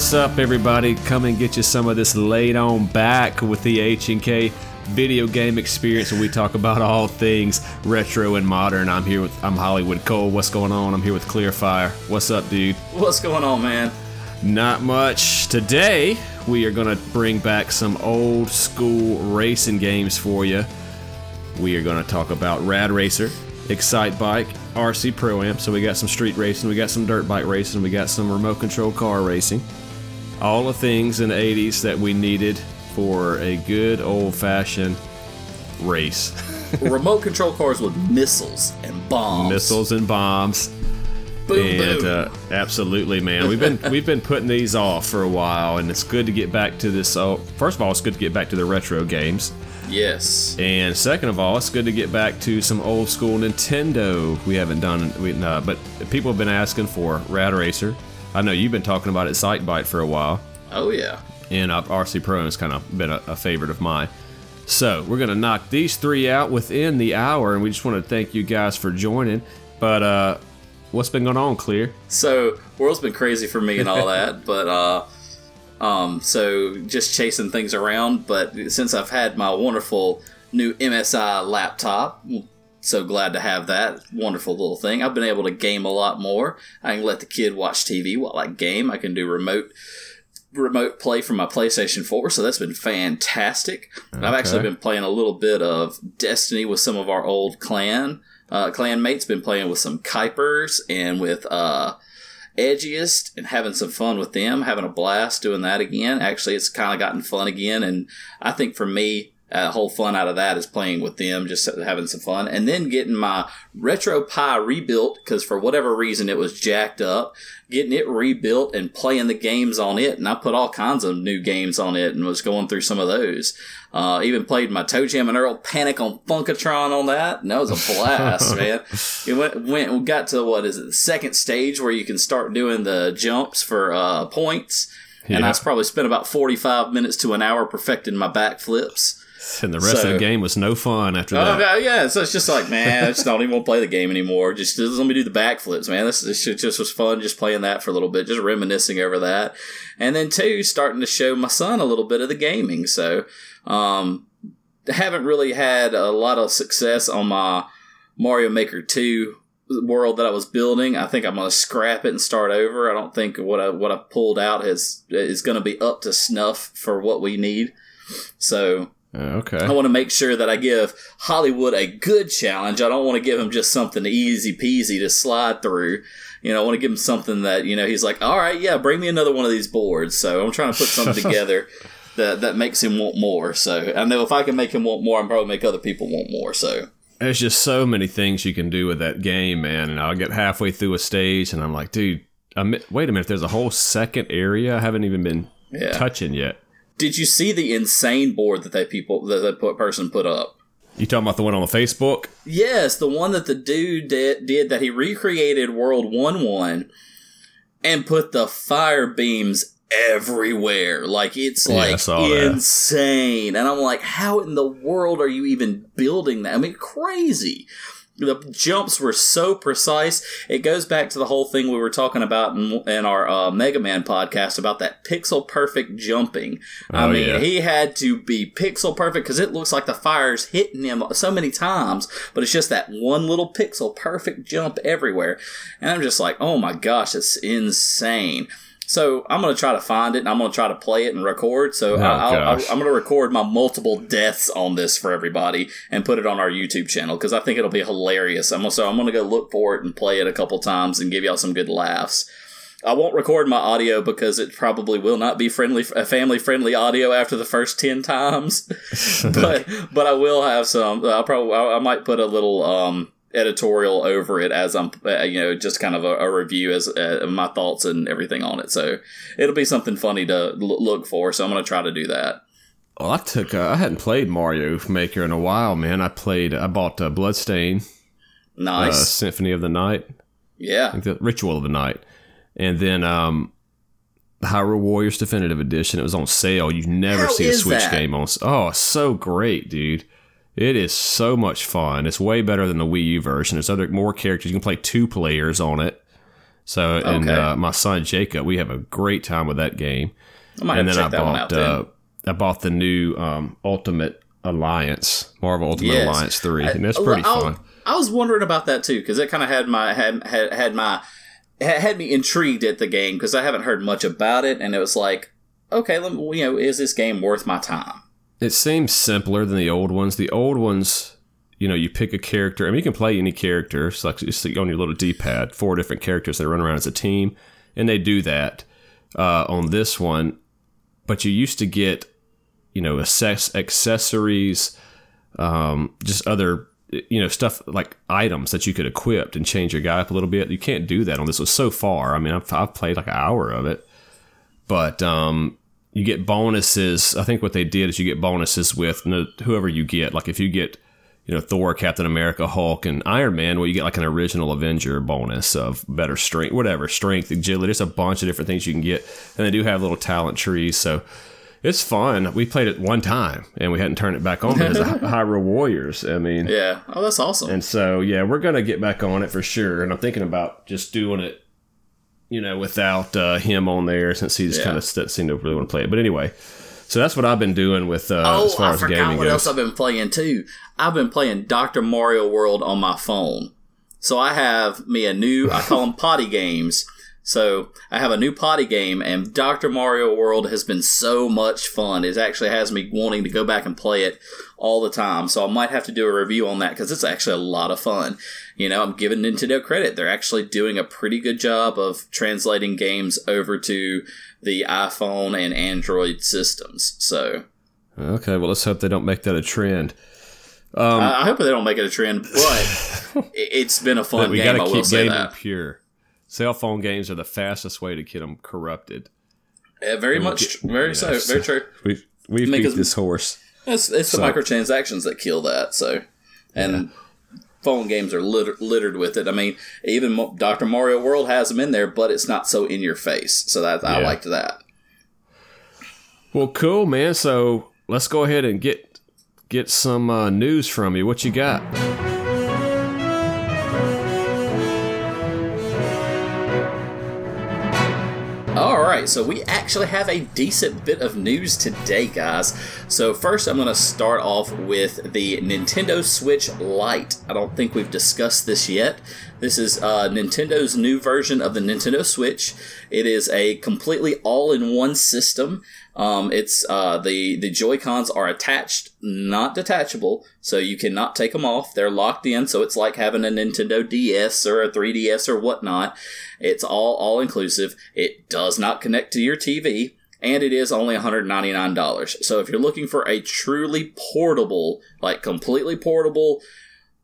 What's up, everybody? Come and get you some of this laid on back with the H and K video game experience, where we talk about all things retro and modern. I'm here with I'm Holliwood Kole. What's going on? I'm here with Kleerfyre. What's up, dude? What's going on, man? Not much. Today we are gonna bring back some old school racing games for you. We are gonna talk about Rad Racer, Excitebike, RC Pro Am. So we got some street racing, we got some dirt bike racing, we got some remote control car racing. All the things in the 80s that we needed for a good old fashioned race. Remote control cars with missiles and bombs. Missiles and bombs. Boom, and boom. uh, absolutely, man, we've been we've been putting these off for a while, and it's good to get back to this. Oh, first of all, it's good to get back to the retro games, yes. and second of all, it's good to get back to some old school Nintendo. We haven't done, we, uh, but people have been asking for Rad Racer. I know you've been talking about it, Sight Bite, for a while, Oh yeah. and uh, RC Pro has kind of been a, a favorite of mine. So we're gonna knock these three out within the hour, and we just want to thank you guys for joining. But uh, what's been going on, Kleer? So world's been crazy for me and all that, but uh, um, so just chasing things around. But since I've had my wonderful new MSI laptop, so glad to have that wonderful little thing. I've been able to game a lot more. I can let the kid watch TV while I game. I can do remote remote play from my PlayStation 4, so that's been fantastic. I've actually been playing a little bit of Destiny with some of our old clan uh, clan mates. Been playing with some Kuipers and with uh, Edgiest and having some fun with them, having a blast doing that again. Actually, it's kind of gotten fun again, and I think for me, uh, whole fun out of that is playing with them, just having some fun, and then getting my RetroPie rebuilt because for whatever reason it was jacked up. Getting it rebuilt and playing the games on it, and I put all kinds of new games on it and was going through some of those. Uh, even played my ToeJam and Earl Panic on Funkotron on that, and that was a blast, man. It went went got to what is it the second stage where you can start doing the jumps for uh, points, and I probably spent about forty five minutes to an hour perfecting my backflips. And the rest of the game was no fun after Oh, that. yeah, yeah. So it's just like, man, I just don't even want to play the game anymore. Just, just let me do the backflips, man. This, this just was fun, just playing that for a little bit, just reminiscing over that. And then two, starting to show my son a little bit of the gaming. So, um, haven't really had a lot of success on my Mario Maker 2 world that I was building. I think I'm going to scrap it and start over. I don't think what I, what I pulled out has, is going to be up to snuff for what we need. So, okay. I want to make sure that I give Holliwood a good challenge. I don't want to give him just something easy peasy to slide through. You know, I want to give him something that, you know, he's like, all right, yeah, bring me another one of these boards. So I'm trying to put something together that, that makes him want more. So I know if I can make him want more, I'm probably make other people want more. So There's just so many things you can do with that game, man. And I'll get halfway through a stage, and I'm like, dude, wait a minute. There's a whole second area I haven't even been yeah. touching yet. Did you see the insane board that that people, that that put- person put up? You talking about the one on the Facebook? Yes, the one that the dude did, did that he recreated World 1 1 and put the fire beams everywhere. Like, it's Yeah, like saw that. insane. And I'm like, how in the world are you even building that? I mean, crazy. The jumps were so precise. It goes back to the whole thing we were talking about in, in our uh, Mega Man podcast about that pixel perfect jumping. I Oh, mean, yeah. he had to be pixel perfect because it looks like the fire's hitting him so many times, but it's just that one little pixel perfect jump everywhere. And I'm just like, oh my gosh, it's insane. So I'm gonna try to find it, and I'm gonna try to play it and record. So Oh, I'll, I'll, I'm gonna record my multiple deaths on this for everybody and put it on our YouTube channel because I think it'll be hilarious. I'm also I'm gonna go look for it and play it a couple times and give y'all some good laughs. I won't record my audio because it probably will not be friendly, family friendly audio after the first ten times. but but I will have some. I'll probably I I might put a little um, editorial over it as I'm uh, you know just kind of a, a review as uh, my thoughts and everything on it. So it'll be something funny to l- look for. So I'm gonna try to do that. Well, I took. Uh, I hadn't played Mario Maker in a while, man. I played. I bought uh, Bloodstain, uh, Nice. Symphony of the Night, yeah. the Ritual of the Night, and then um, Hyrule Warriors Definitive Edition. It was on sale. You never How see a Switch that? game on. Oh, so great, dude. It is so much fun. It's way better than the Wii U version. There's other more characters. You can play two players on it. So, and Okay. uh, my son Jacob, we have a great time with that game. I and then I check that one out. bought uh, I bought the new um, Ultimate Alliance, Marvel Ultimate Yes. Alliance three, and that's pretty I- fun. I was wondering about that too because it kind of had my had had, had my had had me intrigued at the game because I haven't heard much about it, and it was like, okay, let me, you know, is this game worth my time? It seems simpler than the old ones. The old ones, you know, you pick a character. I mean, you can play any character. It's like it's on your little D-pad, four different characters that run around as a team, and they do that uh, on this one. But you used to get, you know, access- accessories, um, just other, you know, stuff like items that you could equip and change your guy up a little bit. You can't do that on this one so far. I mean, I've, I've played like an hour of it, but um, you get bonuses. I think what they did is you get bonuses with whoever you get. Like if you get, you know, Thor, Captain America, Hulk, and Iron Man, well, you get like an original Avenger bonus of better strength, whatever, strength, agility. There's a bunch of different things you can get, and they do have little talent trees. So it's fun. We played it one time, and we hadn't turned it back on because of Hyrule Warriors. I mean, Yeah. Oh, that's awesome. and so, yeah, we're going to get back on it for sure. And I'm thinking about just doing it, you know, without uh, him on there since he just Yeah. kind of st- seemed to really want to play it. But anyway, so that's what I've been doing with uh, oh, as far I as forgot gaming what goes. else I've been playing too. I've been playing Doctor Mario World on my phone. So I have me a new. I call them potty games. So I have a new potty game, and Doctor Mario World has been so much fun. It actually has me wanting to go back and play it all the time. So I might have to do a review on that because it's actually a lot of fun. You know, I'm giving Nintendo credit; they're actually doing a pretty good job of translating games over to the iPhone and Android systems. So Okay, well, let's hope they don't make that a trend. Um, I I hope they don't make it a trend, but it- it's been a fun we game. got I to will keep gaming pure. Cell phone games are the fastest way to get them corrupted. Yeah, very much, very so, very true. We we've beat this horse. It's, it's the microtransactions that kill that. So, and phone games are litter, littered with it. I mean, even Mo- Doctor Mario World has them in there, but it's not so in your face. So that I Yeah. liked that. Well, cool, man. So let's go ahead and get get some uh, news from you. What you got? Right, so we actually have a decent bit of news today, guys. So, first, I'm going to start off with the Nintendo Switch Lite. I don't think we've discussed this yet. This is uh, Nintendo's new version of the Nintendo Switch. It is a completely all-in-one system. Um, it's uh, the the Joy Cons are attached, not detachable, so you cannot take them off. They're locked in, so it's like having a Nintendo DS or a 3DS or whatnot. It's all all inclusive. It does not connect to your TV, and it is only $199. So if you're looking for a truly portable, like completely portable,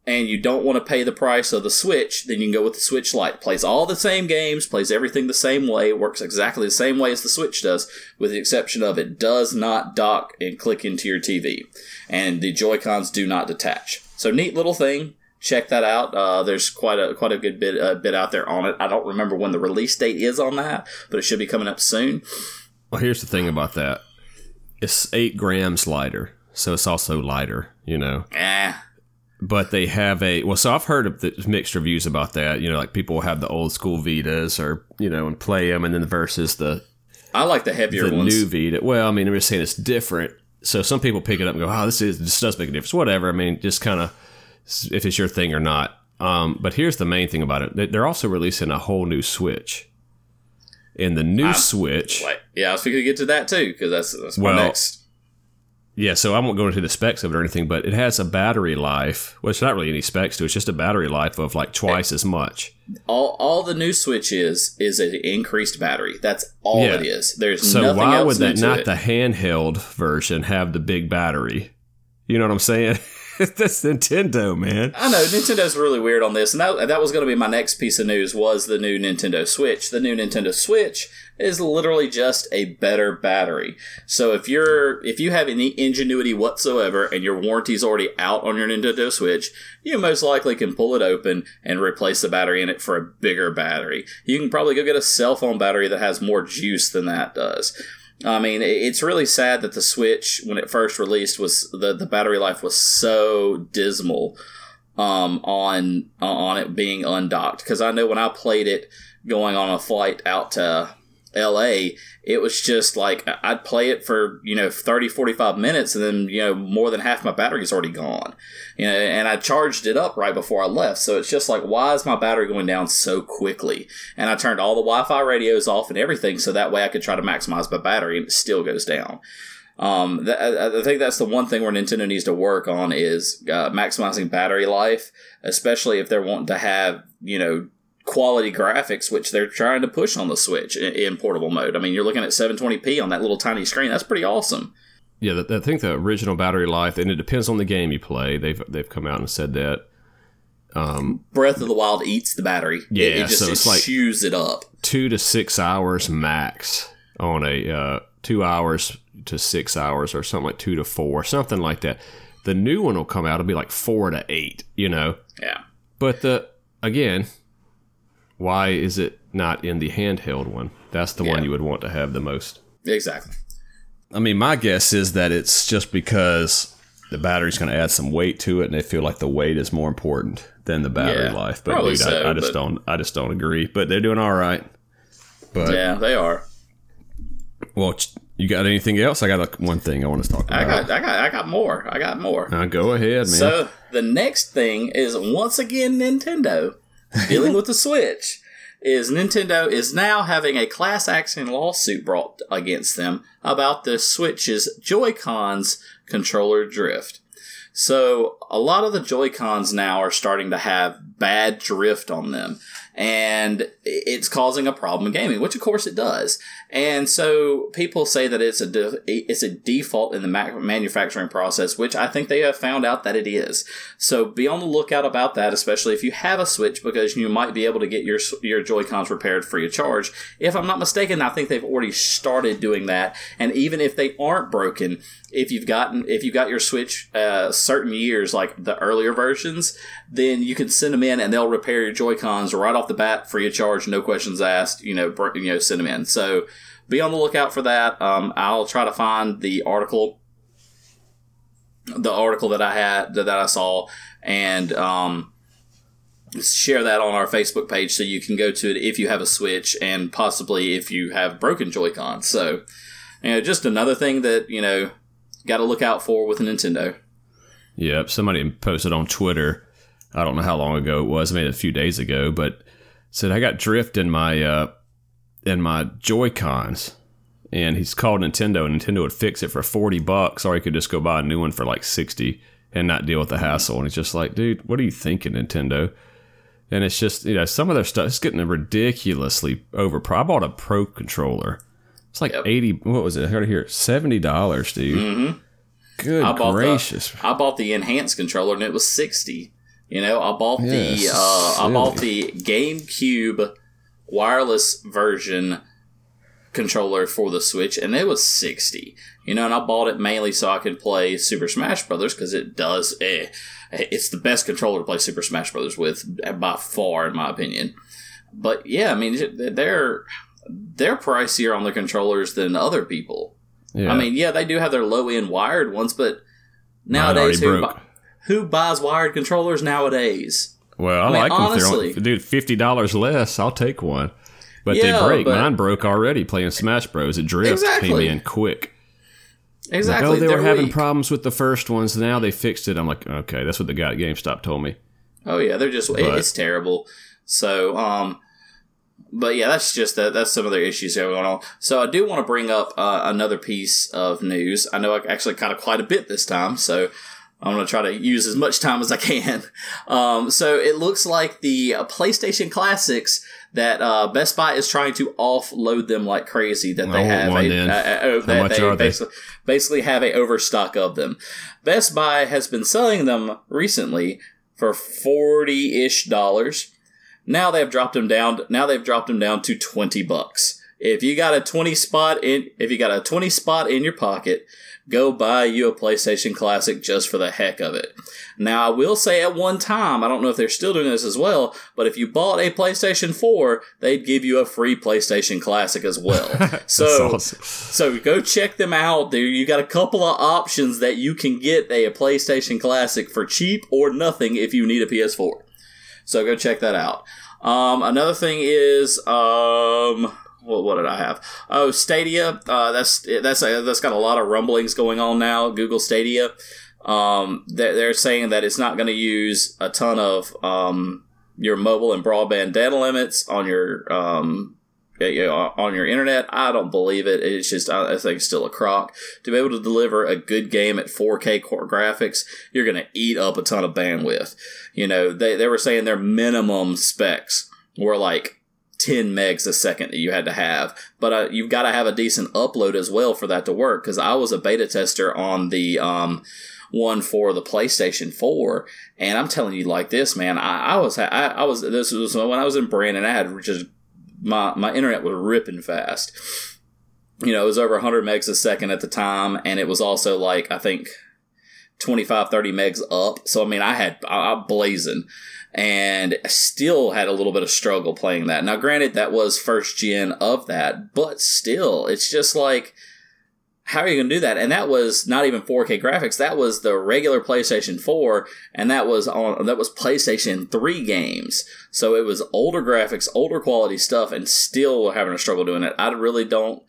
and you don't want to pay the price of the Switch, then you can go with the Switch Lite. Plays all the same games, plays everything the same way, works exactly the same way as the Switch does, with the exception of it does not dock and click into your TV. And the Joy Cons do not detach. So neat little thing. Check that out. Uh, there's quite a quite a good bit uh, bit out there on it. I don't remember when the release date is on that, but it should be coming up soon. Well, here's the thing about that. It's eight grams lighter, so it's also lighter. You know. Eh, but they have a well so i've heard of the mixed reviews about that. You know like people have the old school vitas or you know and play them and then versus the I like the heavier the ones. new vita. Well i mean i'm just saying it's different. So some people pick it up and go oh this is this does make a difference whatever. I mean just kind of if it's your thing or not. Um, but here's the main thing about it. They- they're also releasing a whole new switch. And the new switch Like, yeah, I was figuring to get to that too because that's that's Well, next. Yeah, so I won't go into the specs of it or anything, but it has a battery life. Well, it's not really any specs to it. It's just a battery life of like twice as much. All, all the new Switch is is an increased battery. That's all Yeah. it is. There's So nothing why else would that not it. the handheld version have the big battery? You know what I'm saying? That's Nintendo, man. I know Nintendo's really weird on this, and that, that was going to be my next piece of news. Was the new Nintendo Switch? The new Nintendo Switch is literally just a better battery. So if you're if you have any ingenuity whatsoever, and your warranty's already out on your Nintendo Switch, you most likely can pull it open and replace the battery in it for a bigger battery. You can probably go get a cell phone battery that has more juice than that does. I mean, it's really sad that the Switch, when it first released, was the, the battery life was so dismal. um, on on it being undocked because I know when I played it going on a flight out to LA, it was just like I'd play it for, you know, 30, 45 minutes and then, you know, more than half my battery is already gone. You know, and I charged it up right before I left. So it's just like, why is my battery going down so quickly? And I turned all the Wi Fi radios off and everything so that way I could try to maximize my battery and it still goes down. Um, th- I think that's the one thing where Nintendo needs to work on is uh, maximizing battery life, especially if they're wanting to have, you know, quality graphics, which they're trying to push on the Switch in, in, portable mode. I mean, you're looking at 720p on that little tiny screen. That's pretty awesome. Yeah, I think the original battery life, and it depends on the game you play. They've they've come out and said that. Um, Breath of the Wild eats the battery. Yeah, it, it just so it's it like chews it up. Two to six hours max on a uh, two hours to six hours, or something like two to four, something like that. The new one will come out. It'll be like four to eight. You know. Yeah. But the again, why is it not in the handheld one? That's the yeah. one you would want to have the most. Exactly. I mean, my guess is that it's just because the battery's going to add some weight to it, and they feel like the weight is more important than the battery yeah, life. But dude, so, I, I, just don't. I just don't agree. But they're doing all right. But yeah, they are. Well, you got anything else? I got one thing I want to talk about. I got, I got, I got more. I got more. Uh, go ahead, man. So the next thing is once again Nintendo dealing with the Switch is Nintendo is now having a class action lawsuit brought against them about the Switch's Joy-Cons controller drift. So a lot of the Joy-Cons now are starting to have bad drift on them and it's causing a problem in gaming, which of course it does. And so people say that it's a de- it's a default in the ma- manufacturing process, which I think they have found out that it is. So be on the lookout about that, especially if you have a Switch, because you might be able to get your your Joy Cons repaired free of charge. If I'm not mistaken, I think they've already started doing that. And even if they aren't broken, if you've gotten if you got your Switch uh, certain years, like the earlier versions, then you can send them in and they'll repair your Joy Cons right off the bat, free of charge, no questions asked. You know, you know, send them in. So be on the lookout for that. Um, I'll try to find the article, the article that I had that I saw, and um, share that on our Facebook page so you can go to it if you have a Switch and possibly if you have broken Joy-Con. So, you know, just another thing that you know got to look out for with Nintendo. Yep, somebody posted on Twitter. I don't know how long ago it was, maybe a few days ago, but said I got drift in my uh, in my Joy Cons, and he's called Nintendo, and Nintendo would fix it for forty bucks, or he could just go buy a new one for like sixty and not deal with the hassle. And he's just like, dude, what are you thinking, Nintendo? And it's just you know some of their stuff is getting ridiculously over. I bought a Pro controller. It's like yep. eighty. What was it? I heard here seventy dollars, dude. Mm-hmm. Good I gracious! The, I bought the enhanced controller and it was sixty. You know, I bought yes, the uh, I bought the GameCube wireless version controller for the Switch, and it was sixty. You know, and I bought it mainly so I could play Super Smash Brothers because it does. Eh, it's the best controller to play Super Smash Brothers with by far, in my opinion. But yeah, I mean, they're they're pricier on the controllers than other people. Yeah. I mean, yeah, they do have their low end wired ones, but nowadays who, bu- who buys wired controllers nowadays? Well, I, I mean, like honestly, them. If they're dude, fifty dollars less, I'll take one. But yeah, they break. But Mine broke already playing Smash Bros. It drift exactly. came in quick. Exactly. Like, oh, they they're were having weak. problems with the first ones. Now they fixed it. I'm like, okay, that's what the guy at GameStop told me. Oh yeah, they're just but, it's terrible. So, um, but yeah, that's just that. That's some of their issues going on. So I do want to bring up uh, another piece of news. I know I actually kind of quite a bit this time. So I'm going to try to use as much time as I can. Um, so it looks like the PlayStation Classics that uh, Best Buy is trying to offload them like crazy. That they have a, a, a, a that they basically, basically have a overstock of them. Best Buy has been selling them recently for forty ish dollars. Now they've dropped them down. Now they've dropped them down to twenty bucks. if you got a 20 spot in if you got a 20 spot in your pocket go buy you a playstation classic just for the heck of it. Now i will say at one time i don't know if they're still doing this as well but if you bought a playstation 4 they'd give you a free playstation classic as well. So awesome. so go check them out. There you got a couple of options that you can get a, a playstation classic for cheap or nothing if you need a ps4 so go check that out. Um, another thing is um, what, what did I have? Oh, Stadia. Uh, that's that's that's got a lot of rumblings going on now. Google Stadia. Um, they're, they're saying that it's not going to use a ton of um, your mobile and broadband data limits on your um, on your internet. I don't believe it. It's just I think it's still a crock. To be able to deliver a good game at 4K core graphics, you're going to eat up a ton of bandwidth. You know, they they were saying their minimum specs were like 10 megs a second that you had to have. But uh, you've got to have a decent upload as well for that to work. Because I was a beta tester on the um, one for the PlayStation 4, and I'm telling you like this, man. I, I was I, I was this was when I was in Brandon. I had just my my internet was ripping fast. You know, it was over 100 megs a second at the time, and it was also like I think 25, 30 megs up. So I mean, I had I, I blazing and still had a little bit of struggle playing that. Now, granted, that was first gen of that, but still, it's just like, how are you going to do that? And that was not even 4K graphics. That was the regular PlayStation 4, and that was on that was PlayStation 3 games. So it was older graphics, older quality stuff, and still having a struggle doing it. I really don't.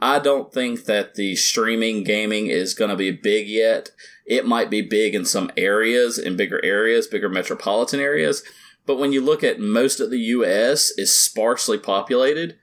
I don't think that the streaming gaming is going to be big yet. It might be big in some areas, in bigger areas, bigger metropolitan areas. But when you look at most of the U.S. is sparsely populated,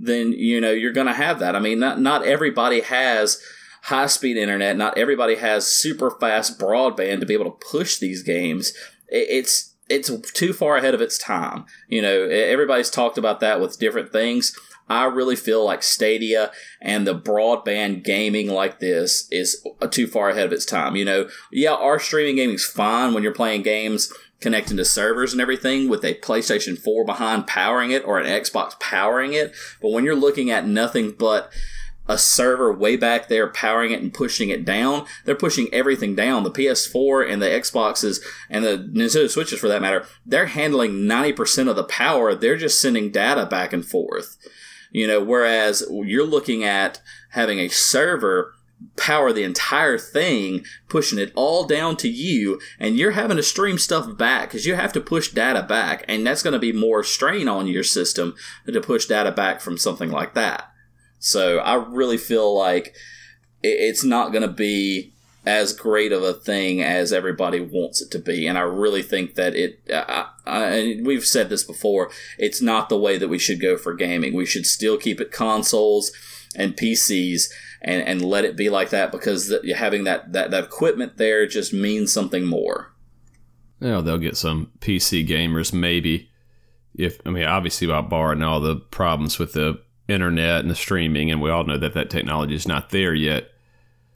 then you know you're going to have that. I mean, not not everybody has high speed internet. Not everybody has super fast broadband to be able to push these games. It's it's too far ahead of its time. You know, everybody's talked about that with different things. I really feel like Stadia and the broadband gaming like this is too far ahead of its time. You know, yeah, our streaming gaming's fine when you're playing games connecting to servers and everything with a PlayStation 4 behind powering it or an Xbox powering it. But when you're looking at nothing but a server way back there powering it and pushing it down. They're pushing everything down. The PS4 and the Xboxes and the Nintendo Switches, for that matter, they're handling 90% of the power. They're just sending data back and forth. You know, whereas you're looking at having a server power the entire thing, pushing it all down to you, and you're having to stream stuff back because you have to push data back, and that's going to be more strain on your system to push data back from something like that. So I really feel like it's not going to be as great of a thing as everybody wants it to be. And I really think that it, I, I, we've said this before, it's not the way that we should go for gaming. We should still keep it consoles and PCs and, and let it be like that because having that, that, that equipment there just means something more. Yeah, they'll get some PC gamers maybe. If I mean, obviously, about barring all the problems with the internet and the streaming, and we all know that that technology is not there yet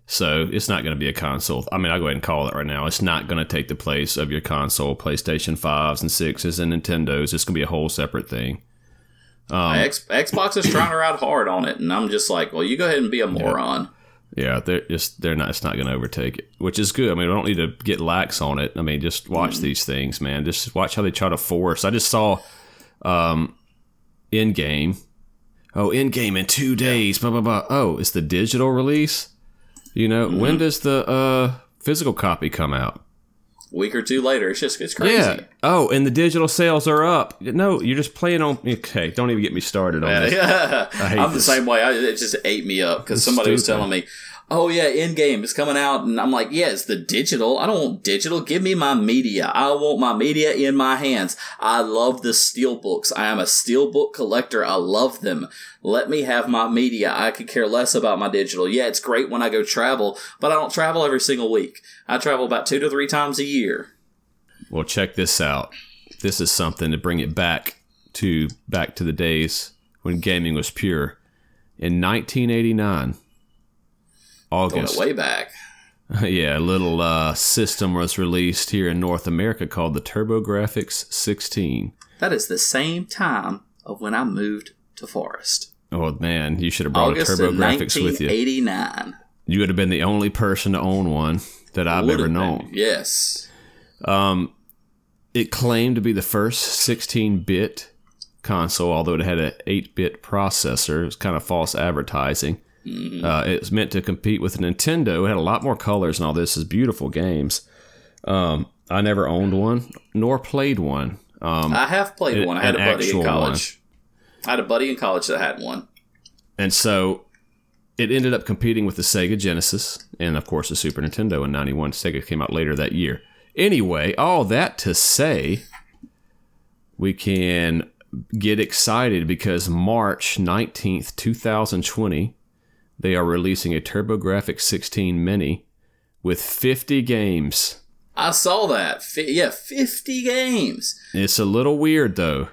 so it's not going to be a console. I mean, I'll go ahead and call it right now. It's not going to take the place of your console, PlayStation 5s and 6s and Nintendos. It's going to be a whole separate thing. Um, X, Xbox is trying to ride hard on it, and I'm just like, well, you go ahead and be a moron. Yeah, yeah they're just they're not. It's not going to overtake it, which is good. I mean, we don't need to get lax on it. I mean, just watch mm these things, man. Just watch how they try to force. I just saw, um, in game. Oh, in game in two days. Blah blah blah. Oh, it's the digital release. You know, mm-hmm. when does the uh, physical copy come out? A Week or two later. It's just it's crazy. Yeah. Oh, and the digital sales are up. No, you're just playing on. Okay, don't even get me started on this. Yeah. I am the same way. I, it just ate me up because somebody stupid. was telling me, oh yeah, Endgame is coming out, and I'm like, yeah, it's the digital. I don't want digital. Give me my media. I want my media in my hands. I love the steel books. I am a steel book collector. I love them. Let me have my media. I could care less about my digital. Yeah, it's great when I go travel, but I don't travel every single week. I travel about two to three times a year. Well, check this out. This is something to bring it back to back to the days when gaming was pure. In 1989, August. way back. yeah, a little uh, system was released here in North America called the TurboGrafx 16. That is the same time of when I moved to Forest. Oh man, you should have brought August a TurboGrafx with you. 89. You would have been the only person to own one that I've ever known. been. Yes. It claimed to be the first 16-bit console, although it had an 8-bit processor. It was kind of false advertising. Uh, it was meant to compete with Nintendo. It had a lot more colors and all this. Is beautiful games. Um, I never owned one nor played one. Um, I have played an- one. I had a buddy in college. I had a buddy in college that had one. and so it ended up competing with the Sega Genesis and, of course, the Super Nintendo in '91. Sega came out later that year. Anyway, all that to say, we can get excited because March 19th, 2020, they are releasing a TurboGrafx 16 Mini with 50 games. I saw that. Fi- yeah, 50 games. It's a little weird though,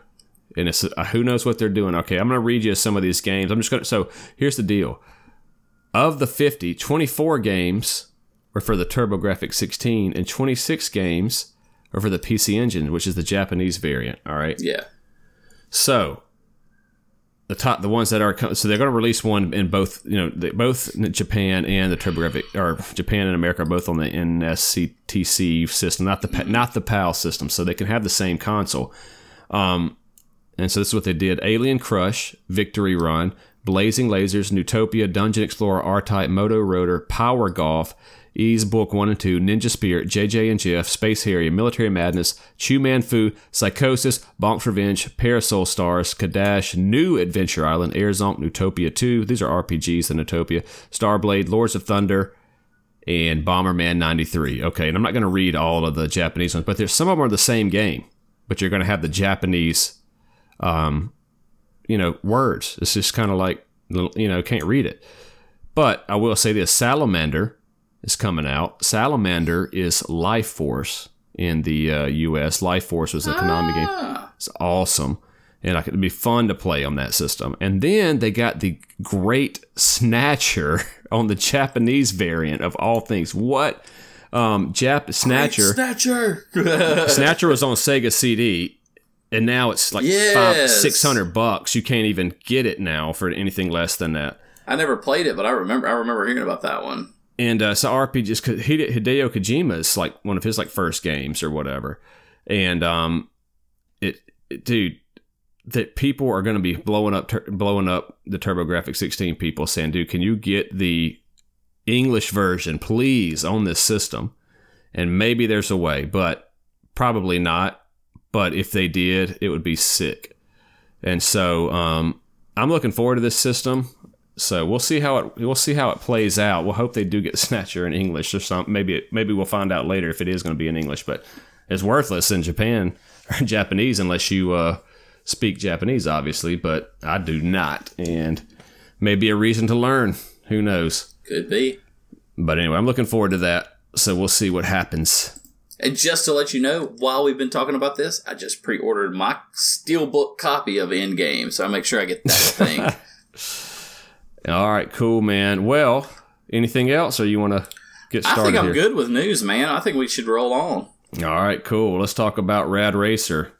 and it's uh, who knows what they're doing. Okay, I'm going to read you some of these games. I'm just going to. So here's the deal: of the 50, 24 games are for the TurboGrafx 16, and 26 games are for the PC Engine, which is the Japanese variant. All right. Yeah. So the top, the ones that are so they're going to release one in both, you know, both Japan and the TurboGrafx or Japan and America are both on the NSCTC system, not the not the PAL system, so they can have the same console. Um, and so this is what they did: Alien Crush, Victory Run, Blazing Lasers, Neutopia, Dungeon Explorer, R-Type, Moto Roader, Power Golf. Ys Book 1 and 2, Ninja Spirit, JJ and Jeff, Space Harrier, Military Madness, Chew Man Fu, Psychosis, Bonk's Revenge, Parasol Stars, Cadash, New Adventure Island, Airzonk, Neutopia 2. These are RPGs, the Neutopia, Starblade, Lords of Thunder, and Bomberman 93. Okay, and I'm not going to read all of the Japanese ones, but there's some of them are the same game, but you're going to have the Japanese, um, you know, words. It's just kind of like, you know, can't read it. But I will say this Salamander is coming out. Salamander is Life Force in the uh, US. Life Force was a Konami game. Ah, It's awesome. And it'd be fun to play on that system. And then they got the great Snatcher on the Japanese variant of all things. What? Um, Jap Snatcher. Snatcher. Snatcher was on Sega CD, and now it's like five, six hundred bucks. You can't even get it now for anything less than that. I never played it, but I remember I remember hearing about that one. And uh, so RPGs, Hide- Hideo Kojima is like one of his like first games or whatever, and um, it, it dude, that people are going to be blowing up, tur- blowing up the TurboGrafx 16 people saying, dude, can you get the English version, please, on this system? And maybe there's a way, but probably not. But if they did, it would be sick. And so um, I'm looking forward to this system. So we'll see how it we'll see how it plays out. We'll hope they do get Snatcher in English or something. Maybe it, maybe we'll find out later if it is going to be in English. But it's worthless in Japan or Japanese unless you uh, speak Japanese, obviously. But I do not, and maybe a reason to learn. Who knows? Could be. But anyway, I'm looking forward to that. So we'll see what happens. And just to let you know, while we've been talking about this, I just pre-ordered my steelbook copy of Endgame, so I make sure I get that thing. All right, cool, man. Well, anything else, or you want to get started? I think I'm here? good with news, man. I think we should roll on. All right, cool. Let's talk about Rad Racer.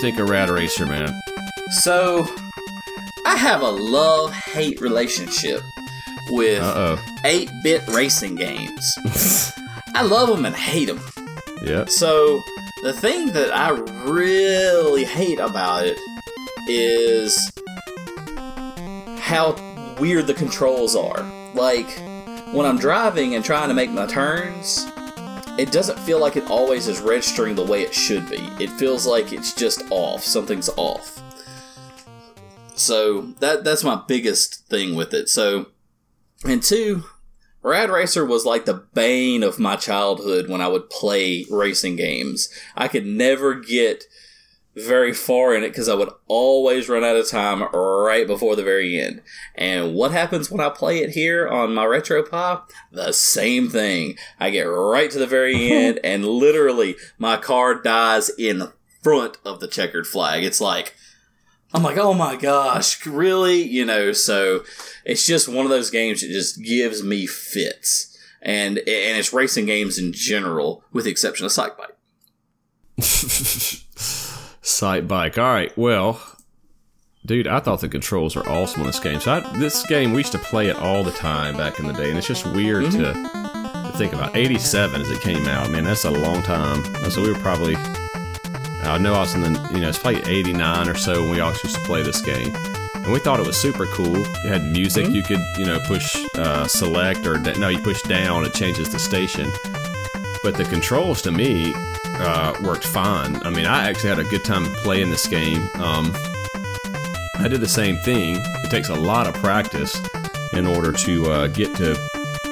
Think of Rad Racer, man? So, I have a love-hate relationship with Uh 8-bit racing games. I love them and hate them. Yeah. So, the thing that I really hate about it is how weird the controls are. Like, when I'm driving and trying to make my turns, it doesn't feel like it always is registering the way it should be. It feels like it's just off. Something's off. So, that that's my biggest thing with it. So, and two, Rad Racer was like the bane of my childhood when I would play racing games. I could never get very far in it because I would always run out of time right before the very end. And what happens when I play it here on my RetroPie? The same thing. I get right to the very end and literally my car dies in front of the checkered flag. It's like, I'm like, oh my gosh, really? You know, so it's just one of those games that just gives me fits. And, and it's racing games in general, with the exception of Psych Bike. Sight Bike. All right, well, dude, I thought the controls were awesome on this game. So I, this game, we used to play it all the time back in the day, and it's just weird mm-hmm. to, to think about. 87 as it came out. I mean, that's a long time. So we were probably I know I was in the, you know, it's probably 89 or so when we all used to play this game. And we thought it was super cool. It had music. Mm-hmm. You could, you know, push uh, select or, no, you push down, it changes the station. But the controls to me uh, worked fine. I mean, I actually had a good time playing this game. Um, I did the same thing. It takes a lot of practice in order to uh, get to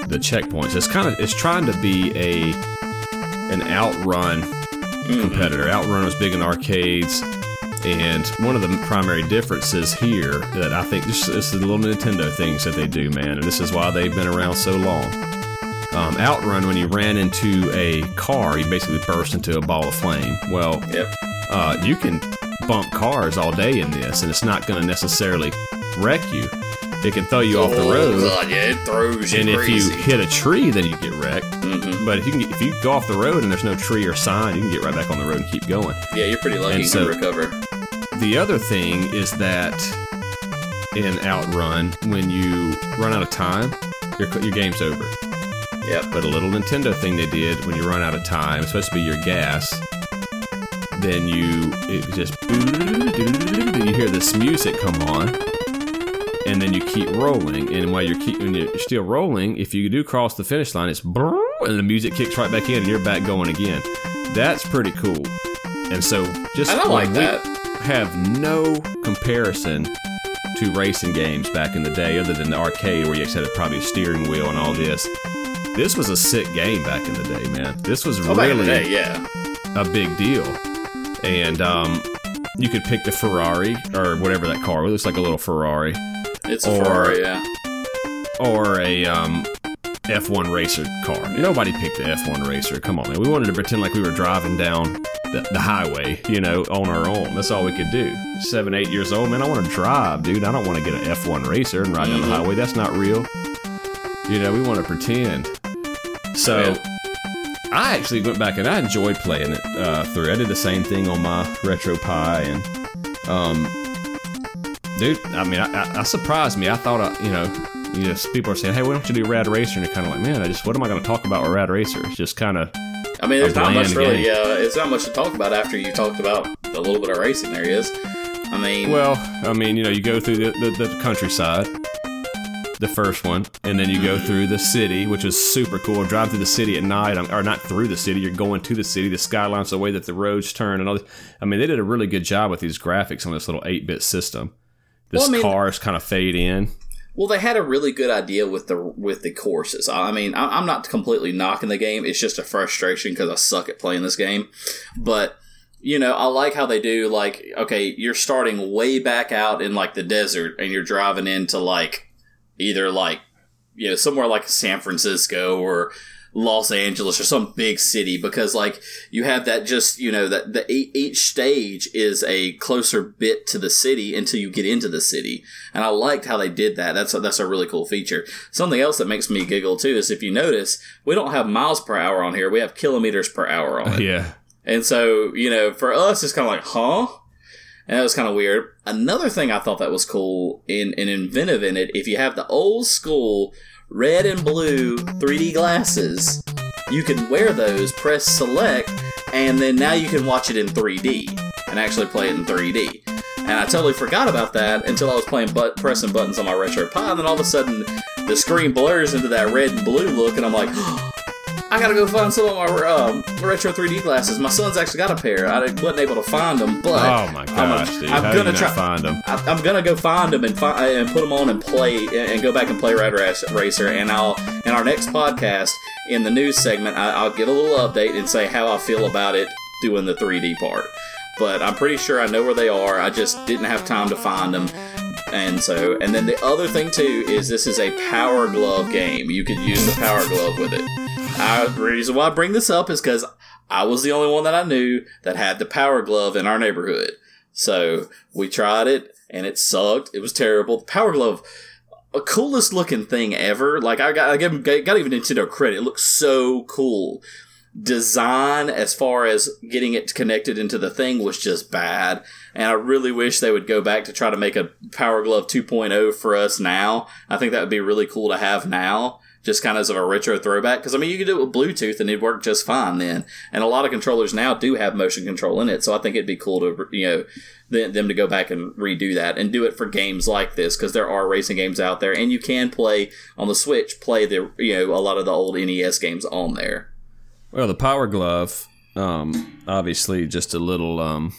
the checkpoints. It's kind of it's trying to be a an outrun mm-hmm. competitor. Outrun was big in arcades, and one of the primary differences here that I think this, this is the little Nintendo things that they do, man, and this is why they've been around so long. Um, Outrun, when you ran into a car, you basically burst into a ball of flame. Well, yep. uh, you can bump cars all day in this, and it's not going to necessarily wreck you. It can throw you oh, off the oh, road. God, yeah, it throws you. And crazy. if you hit a tree, then you get wrecked. Mm-hmm. But if you can, get, if you go off the road and there's no tree or sign, you can get right back on the road and keep going. Yeah, you're pretty lucky and so, to recover. The other thing is that in Outrun, when you run out of time, your your game's over. Yep. But a little Nintendo thing they did when you run out of time, it's supposed to be your gas. Then you it just then you hear this music come on and then you keep rolling. And while you're keep, when you're still rolling, if you do cross the finish line, it's and the music kicks right back in, and you're back going again. That's pretty cool. And so, just I don't like that. Have no comparison to racing games back in the day, other than the arcade where you actually had probably a steering wheel and all this. This was a sick game back in the day, man. This was oh, really day, yeah. a big deal. And um, you could pick the Ferrari or whatever that car. It looks like a little Ferrari it's a or, Ferrari, yeah. Or a um, F1 racer car. Nobody picked the F1 racer. Come on, man. We wanted to pretend like we were driving down the, the, highway, you know, on our own. That's all we could do. Seven, eight years old, man. I want to drive, dude. I don't want to get an F1 racer and ride mm-hmm. down the mm-hmm. highway. That's not real. You know, we want to pretend. So. I actually went back and I enjoyed playing it uh, through. I did the same thing on my RetroPie, and um, dude. I mean, I, I, I surprised me. I thought, I, you know, you know, people are saying, "Hey, why don't you do Rad Racer?" And you're kind of like, "Man, I just what am I going to talk about with Rad Racer?" It's just kind of. I mean, there's not much really. Yeah, uh, it's not much to talk about after you talked about a little bit of racing there is. I mean, well, I mean, you know, you go through the, the, the countryside, the first one, and then you go through the city, which is super cool. Drive through the city at night, um, or not through the city. You're going to the city. The skyline's the way that the roads turn, and all. This. I mean, they did a really good job with these graphics on this little eight bit system this well, I mean, cars kind of fade in. Well, they had a really good idea with the with the courses. I mean, I'm not completely knocking the game. It's just a frustration because I suck at playing this game. But you know, I like how they do. Like, okay, you're starting way back out in like the desert, and you're driving into like either like you know somewhere like San Francisco or Los Angeles or some big city because like you have that just you know that the each stage is a closer bit to the city until you get into the city. And I liked how they did that. That's a, that's a really cool feature. Something else that makes me giggle too is if you notice we don't have miles per hour on here. We have kilometers per hour on it. Yeah. And so you know for us it's kind of like huh and that was kind of weird another thing I thought that was cool in and inventive in it if you have the old school red and blue 3D glasses. You can wear those, press select, and then now you can watch it in 3D and actually play it in 3D. And I totally forgot about that until I was playing but pressing buttons on my RetroPie, and then all of a sudden the screen blurs into that red and blue look, and I'm like, oh, I gotta go find some of my um, retro 3D glasses. My son's actually got a pair. I wasn't able to find them, but oh my gosh, I'm, dude, I'm gonna try find them. I, am gonna go find them and find and put them on and play and go back and play Rad Racer. And I'll in our next podcast in the news segment, I, I'll give a little update and say how I feel about it doing the 3D part. But I'm pretty sure I know where they are. I just didn't have time to find them. And so, and then the other thing too is this is a Power Glove game. You could use the Power Glove with it. Uh, the reason why I bring this up is because I was the only one that I knew that had the Power Glove in our neighborhood. So we tried it and it sucked. It was terrible. The Power Glove, coolest looking thing ever. Like I got, I got even Nintendo credit. It looks so cool. Design as far as getting it connected into the thing was just bad. And I really wish they would go back to try to make a Power Glove 2.0 for us now. I think that would be really cool to have now just kind of as a retro throwback. Because I mean, you could do it with Bluetooth and it'd work just fine then. And a lot of controllers now do have motion control in it, so I think it'd be cool to you know them to go back and redo that and do it for games like this because there are racing games out there, and you can play on the Switch, play the you know a lot of the old NES games on there. Well, the Power Glove, um, obviously, just a little. Um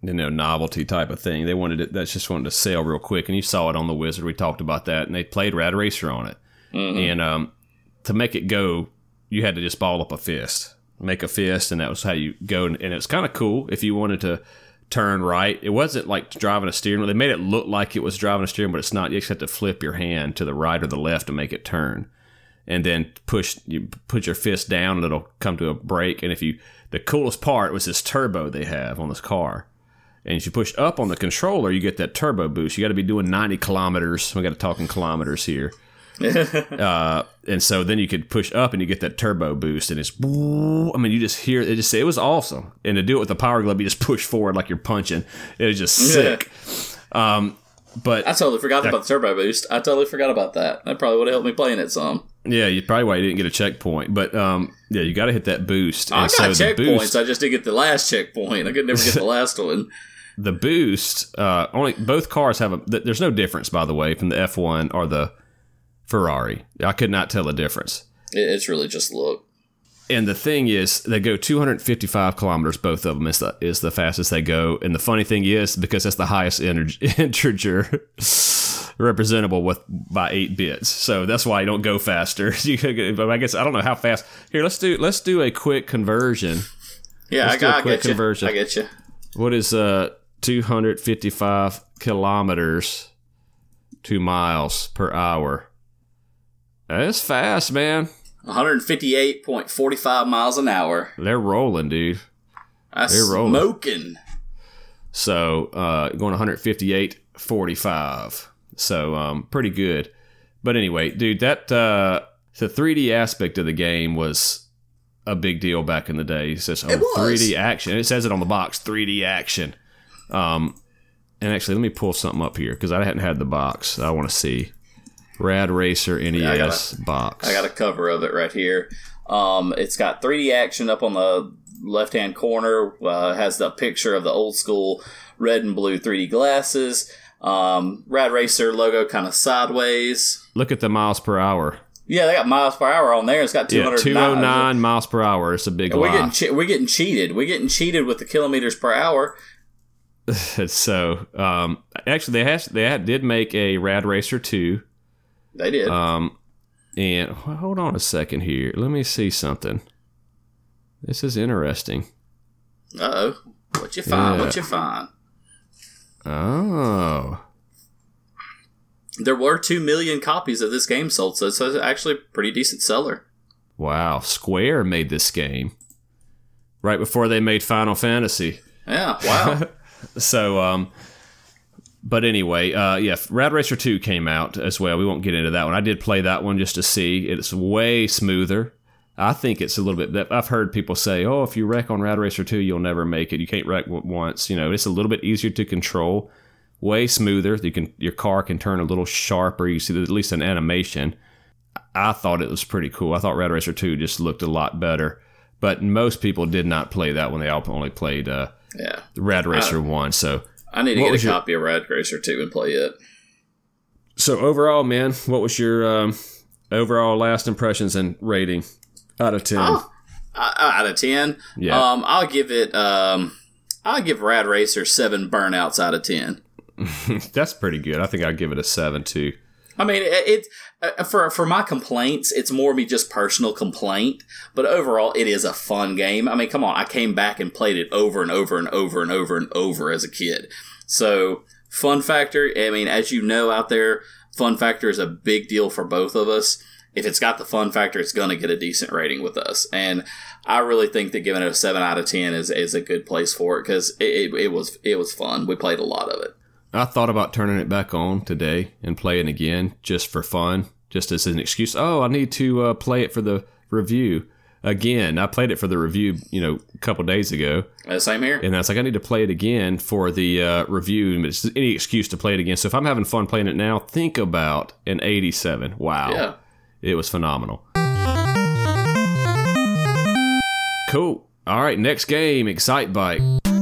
you know novelty type of thing. They wanted it. That's just wanted to sell real quick, and you saw it on the Wizard. We talked about that, and they played Rad Racer on it. Mm-hmm. And um, to make it go, you had to just ball up a fist, make a fist, and that was how you go. And, and it was kind of cool if you wanted to turn right. It wasn't like driving a steering wheel. They made it look like it was driving a steering, but it's not. You just have to flip your hand to the right or the left to make it turn, and then push. You put your fist down, and it'll come to a break. And if you, the coolest part was this turbo they have on this car. And if you push up on the controller, you get that turbo boost. You got to be doing 90 kilometers. We got to talk in kilometers here uh, and so then you could push up and you get that turbo boost, and it's. I mean, you just hear it. Just say it was awesome, and to do it with the power glove, you just push forward like you're punching. It was just sick. Yeah. Um, but I totally forgot about the turbo boost. I totally forgot about that. That probably would have helped me playing it some. Yeah, you probably why you didn't get a checkpoint, but um, yeah, you got to hit that boost. I got so checkpoints. I just didn't get the last checkpoint. I could never get the last one. The boost, uh, only both cars have a. There's no difference, by the way, from the F1 or the Ferrari. I could not tell the difference. It's really just look. And the thing is, they go 255 kilometers. Both of them is the is the fastest they go. And the funny thing is, because that's the highest energy, integer representable with by eight bits, so that's why you don't go faster. but I guess I don't know how fast. Here, let's do let's do a quick conversion. Yeah, let's I got a quick I get conversion. You. I get you. What is uh 255 kilometers to miles per hour? That's fast, man. 158.45 miles an hour. They're rolling, dude. That's They're rolling. smoking. So uh, going 158.45. So um, pretty good. But anyway, dude, that uh, the 3D aspect of the game was a big deal back in the day. It says oh, it 3D action. It says it on the box, 3D action. Um, and actually, let me pull something up here because I hadn't had the box. I want to see. Rad Racer NES yeah, I got a, box. I got a cover of it right here. Um, it's got 3D action up on the left hand corner. Uh, has the picture of the old school red and blue 3D glasses. Um, Rad Racer logo kind of sideways. Look at the miles per hour. Yeah, they got miles per hour on there. It's got 209 yeah, 209 miles per hour. It's a big we're Getting che- we're getting cheated. We're getting cheated with the kilometers per hour. so, um, actually, they has they had, did make a Rad Racer 2 they did. Um, and hold on a second here. Let me see something. This is interesting. Uh oh. What you find? Yeah. What you find? Oh. There were 2 million copies of this game sold, so it's actually a pretty decent seller. Wow. Square made this game right before they made Final Fantasy. Yeah, wow. so, um, but anyway, uh, yeah, Rad Racer 2 came out as well. We won't get into that one. I did play that one just to see. It's way smoother. I think it's a little bit. I've heard people say, "Oh, if you wreck on Rad Racer 2, you'll never make it. You can't wreck once." You know, it's a little bit easier to control, way smoother. You can your car can turn a little sharper. You see at least an animation. I thought it was pretty cool. I thought Rad Racer 2 just looked a lot better. But most people did not play that one. They all only played uh, yeah. Rad Racer 1. So I need to what get a copy of Rad Racer 2 and play it. So overall, man, what was your um, overall last impressions and rating out of 10? Oh, uh, out of 10? Yeah. Um, I'll give it um, I'll give Rad Racer 7 burnouts out of 10. That's pretty good. I think I'd give it a 7 too. I mean, it, it, uh, for for my complaints, it's more me just personal complaint. But overall, it is a fun game. I mean, come on, I came back and played it over and over and over and over and over as a kid. So fun factor. I mean, as you know out there, fun factor is a big deal for both of us. if it's got the fun factor, it's going to get a decent rating with us. And I really think that giving it a seven out of ten is is a good place for it because it, it, it was it was fun. We played a lot of it. I thought about turning it back on today and playing again just for fun, just as an excuse. Oh, I need to uh, play it for the review again. I played it for the review, you know, a couple days ago. Uh, same here. And I was like, I need to play it again for the uh, review. It's any excuse to play it again. So if I'm having fun playing it now, think about an 87. Wow. Yeah. It was phenomenal. Cool. All right, next game, Excitebike.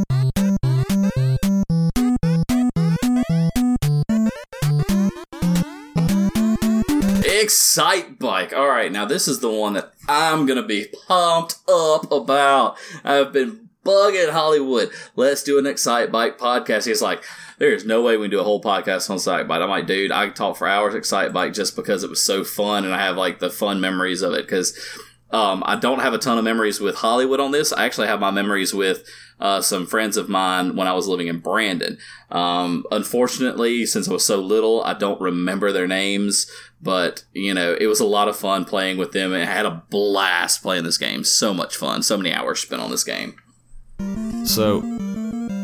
Excitebike. All right, now this is the one that I'm going to be pumped up about. I've been bugging Holliwood. Let's do an Excitebike podcast. He's like, there's no way we can do a whole podcast on Excitebike. I'm like, dude, I can talk for hours Excitebike just because it was so fun and I have like the fun memories of it because um, I don't have a ton of memories with Holliwood on this. I actually have my memories with uh, some friends of mine when I was living in Brandon. Um, unfortunately, since I was so little, I don't remember their names. But you know, it was a lot of fun playing with them, and I had a blast playing this game. So much fun, so many hours spent on this game. So,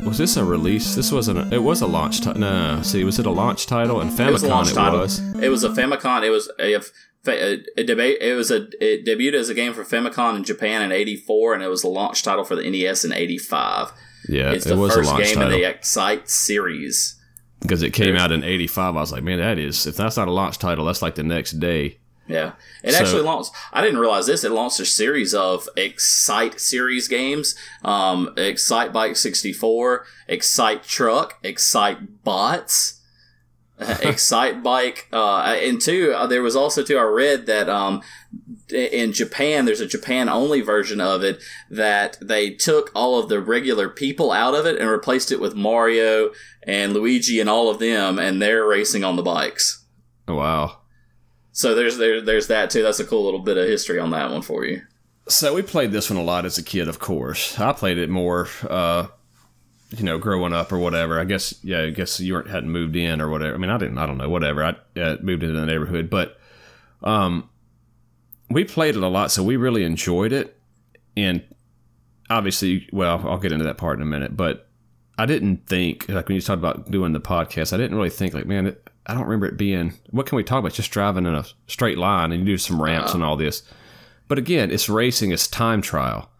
was this a release? This wasn't. A, it was a launch title. No, see, was it a launch title? And Famicom, It was it title. was. It was a Famicom. It was a, a, a debate. It was a it debuted as a game for Famicom in Japan in '84, and it was the launch title for the NES in '85. Yeah, It's it the was a first launch game title in the Excite series. because it came out in '85. I was like, man, that is. If that's not a launch title, that's like the next day. Yeah, it So- actually launched. I didn't realize this. It launched a series of Excite series games: um, Excitebike sixty four, Excite Truck, Excitebots, Excitebike, uh, and two. Uh, there was also two. I read that um, in Japan, there's a Japan only version of it that they took all of the regular people out of it and replaced it with Mario and Luigi and all of them, and they're racing on the bikes. Oh, wow. So there's there, there's that too. That's a cool little bit of history on that one for you. So we played this one a lot as a kid, of course. I played it more, uh, you know, growing up or whatever. I guess, yeah, I guess you weren't hadn't moved in or whatever. I mean, I didn't. I don't know. Whatever. I uh, moved into the neighborhood, but um, we played it a lot, so we really enjoyed it. And obviously, well, I'll get into that part in a minute, but I didn't think like when you talked about doing the podcast, I didn't really think like, man, it, I don't remember it being. What can we talk about? Just driving in a straight line and you do some ramps and all this. But again, it's racing, it's time trial.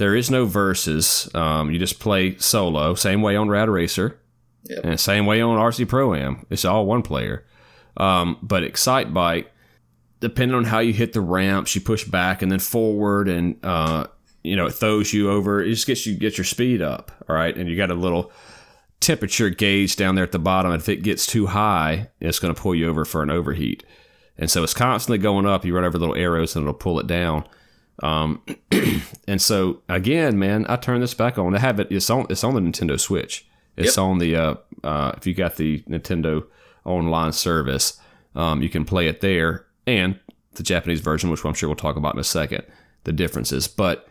There is no verses. Um, you just play solo, same way on Rad Racer, Yep. and same way on RC Pro Am. It's all one player. Um, but Excitebike, depending on how you hit the ramps, you push back and then forward, and uh, you know it throws you over. It just gets you get your speed up. All right, and you got a little temperature gauge down there at the bottom. If it gets too high, it's going to pull you over for an overheat. And so it's constantly going up. You run over little arrows and it'll pull it down. Um, and so again, man, I turn this back on. I have it. It's on. It's on the Nintendo Switch. It's Yep. on the. Uh, uh, if you got the Nintendo online service, um, you can play it there and the Japanese version, which I'm sure we'll talk about in a second. The differences, but.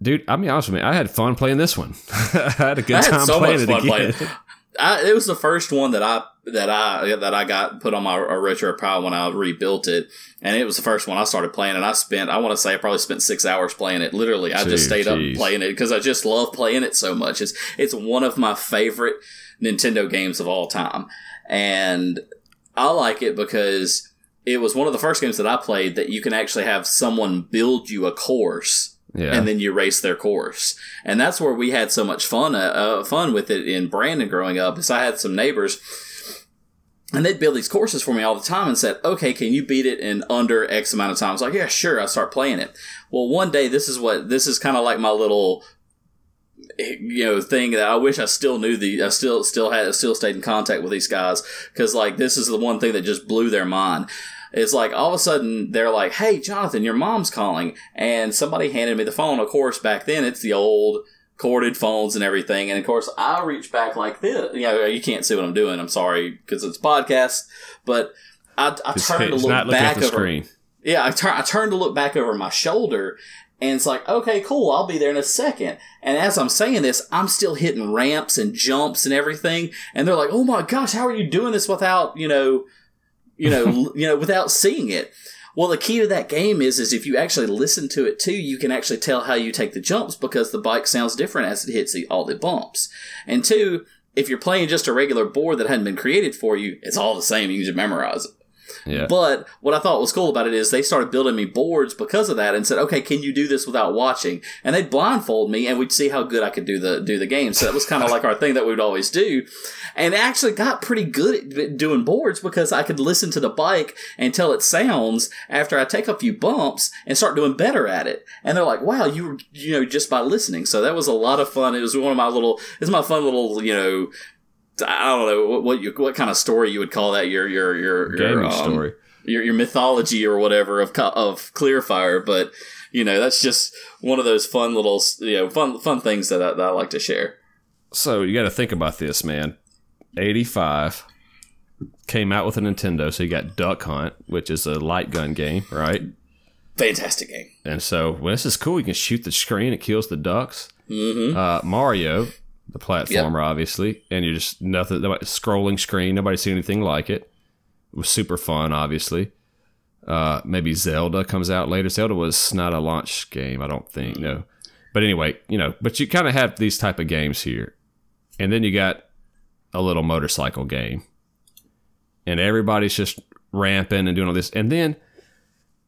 Dude, I'll be honest with you. I had fun playing this one. I had a good I time so playing it fun again. playing. I, it was the first one that I that I that I got put on my RetroPie when I rebuilt it, and it was the first one I started playing. And I spent I want to say I probably spent six hours playing it. Literally, I just stayed jeez. up playing it because I just love playing it so much. It's it's one of my favorite Nintendo games of all time, and I like it because it was one of the first games that I played that you can actually have someone build you a course Yeah. and then you race their course. And that's where we had so much fun, uh, uh, fun with it in Brandon growing up. Is I had some neighbors, and they'd build these courses for me all the time, and said, "Okay, can you beat it in under X amount of time?" I was like, "Yeah, sure." I start playing it. Well, one day, this is what this is kind of like my little. You know, thing that I wish I still knew the I still still had still stayed in contact with these guys because like this is the one thing that just blew their mind. It's like all of a sudden they're like, "Hey, Jonathan, your mom's calling," and somebody handed me the phone. Of course, back then it's the old corded phones and everything, and of course I reach back like this. You know, you can't see what I'm doing. I'm sorry because it's podcast, but I, I turned to look back over. screen. Yeah, I, tur- I turned to look back over my shoulder, and it's like, okay, cool, I'll be there in a second. And as I'm saying this, I'm still hitting ramps and jumps and everything, and they're like, oh my gosh, how are you doing this without, you know, you know, you know, without seeing it? Well, the key to that game is is if you actually listen to it too, you can actually tell how you take the jumps because the bike sounds different as it hits the, all the bumps. And two, if you're playing just a regular board that hadn't been created for you, it's all the same. You can just memorize it. Yeah. But what I thought was cool about it is they started building me boards because of that and said, "Okay, can you do this without watching?" And they'd blindfold me and we'd see how good I could do the do the game. So that was kind of like our thing that we would always do. And I actually got pretty good at doing boards because I could listen to the bike and tell it sounds after I take a few bumps and start doing better at it. And they're like, "Wow, you were you know just by listening." So that was a lot of fun. It was one of my little it's my fun little, you know, I don't know what what, you, what kind of story you would call that your your your, your Gaming um, story. your, your mythology or whatever of of Kleerfyre, but you know that's just one of those fun little you know fun fun things that I, that I like to share. So you got to think about this, man. 85 came out with a Nintendo, so you got Duck Hunt, which is a light gun game, right? Fantastic game. And so well, this is cool. You can shoot the screen; it kills the ducks. Mm-hmm. Uh, Mario, the platformer, obviously, and you're just nothing. nobody- Scrolling screen. Nobody's seen anything like it. It was super fun, obviously. Uh, maybe Zelda comes out later. Zelda was not a launch game, I don't think. No, but anyway, you know, but you kind of have these type of games here, and then you got a little motorcycle game, and everybody's just ramping and doing all this, and then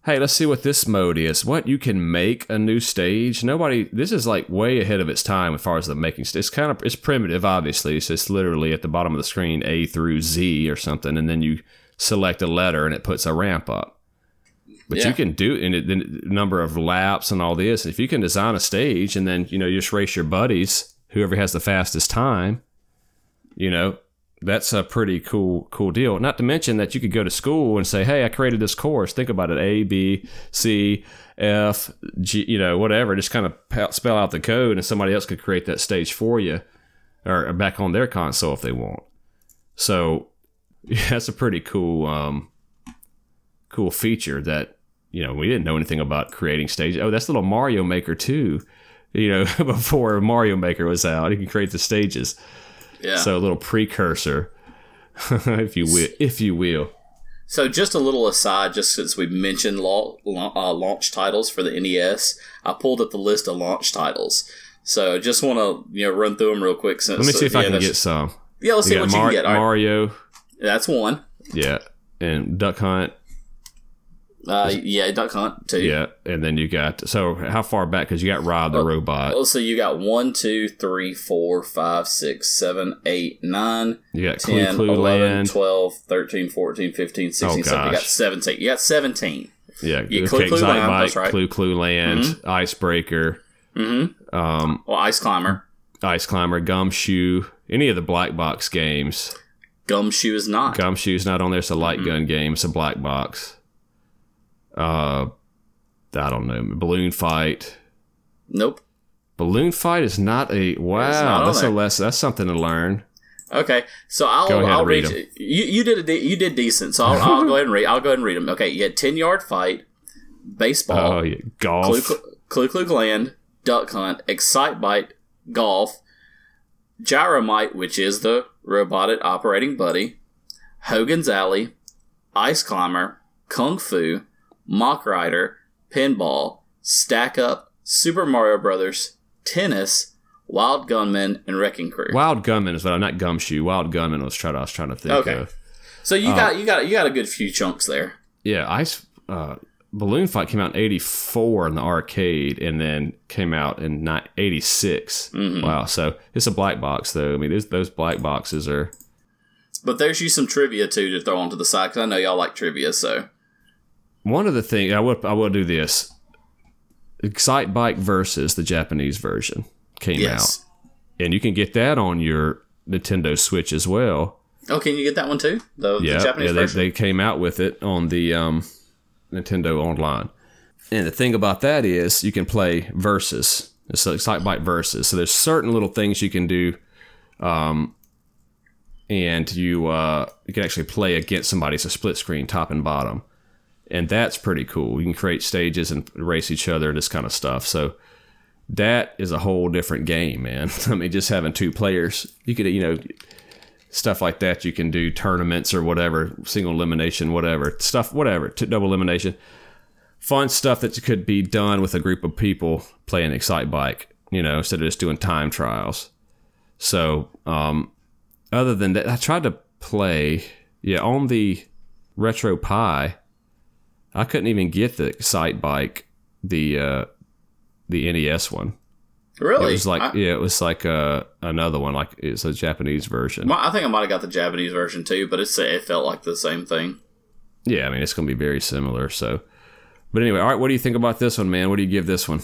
hey, let's see what this mode is. What you can make a new stage. Nobody. This is like way ahead of its time as far as the making. It's kind of it's primitive, obviously. So it's literally at the bottom of the screen, A through Z or something, and then you select a letter and it puts a ramp up. But Yeah. you can do and it, the number of laps and all this. If you can design a stage and then you know you just race your buddies, whoever has the fastest time, you know that's a pretty cool cool deal. Not to mention that you could go to school and say, "Hey, I created this course. Think about it: A, B, C, F, G, you know, whatever. Just kind of spell out the code, and somebody else could create that stage for you, or back on their console if they want. So, yeah, that's a pretty cool, um, cool feature that you know we didn't know anything about creating stages. Oh, that's little Mario Maker too. You know, before Mario Maker was out, you can create the stages. Yeah. So a little precursor, if you will, if you will. So just a little aside, just since we mentioned la- la- uh, launch titles for the NES, I pulled up the list of launch titles. So just want to you know run through them real quick. Since Let me see if I yeah, can get some. Yeah, let's see what got you can get. Right. Mario, That's one. yeah, and Duck Hunt, Uh, yeah, Duck Hunt too. yeah, and then you got. So how far back? Because you got Rob the robot. Oh, so you got one, two, three, four, five, six, seven, eight, nine, You got Clue 10, Clue 11, Land. 12, 13, 14, 15, 16, Oh, 17. You got 17. You got 17. Yeah, Yeah, okay, Clu Clu Land, Bike, that's right. Clu Clu Land, Icebreaker, Mm-hmm. um, Well, Ice Climber. Ice Climber, Gumshoe, any of the black box games. Gumshoe is not. Gumshoe is not on there. It's a light gun game. It's a black box. Uh, I don't know. Balloon Fight. nope. Balloon Fight is not a wow. not that's a there. less. That's something to learn. Okay, so I'll ahead, I'll read read. you. You did a de- you did decent, so I'll, I'll go ahead and read. I'll go ahead and read them. Okay, you had ten yard fight, baseball, Oh, yeah. golf. Clu Clu Land, Duck Hunt, Excitebike, Golf, Gyromite, which is the robotic operating buddy, Hogan's Alley, Ice Climber, Kung Fu, Mach Rider, Pinball, Stack Up, Super Mario Brothers, Tennis, Wild Gunman, and Wrecking Crew. Wild Gunman is what I'm not Gumshoe. Wild Gunman was trying. I was trying to think Okay. of. So Uh, you got you got you got a good few chunks there. Yeah, Ice uh, Balloon Fight came out in '84 in the arcade, and then came out in '86. Mm-hmm. Wow, so it's a black box though. I mean, those, those black boxes are. But there's you some trivia too to throw onto the side because I know y'all like trivia. So One of the things I will I will do this. Excitebike versus the Japanese version came yes. out, and you can get that on your Nintendo Switch as well. Oh, can you get that one too? The, Yeah, the Japanese yeah, they, version. they came out with it on the um, Nintendo Online. And the thing about that is you can play versus. Like Excitebike versus. So there's certain little things you can do, um, and you uh, you can actually play against somebody. It's a split screen, top and bottom, and that's pretty cool. You can create stages and race each other and this kind of stuff. So that is a whole different game, man. I mean, just having two players, you could you know stuff like that. You can do tournaments or whatever, single elimination, whatever stuff, whatever, double elimination. Fun stuff that could be done with a group of people playing Excitebike, you know, instead of just doing time trials. So, um, other than that, I tried to play, yeah, on the RetroPie. I couldn't even get the Excitebike, the uh, the NES one. Really? It was like I, yeah, it was like uh, another one, like it's a Japanese version. I think I might have got the Japanese version too, but it's it felt like the same thing. Yeah, I mean it's going to be very similar. So, but anyway, all right. What do you think about this one, man? What do you give this one?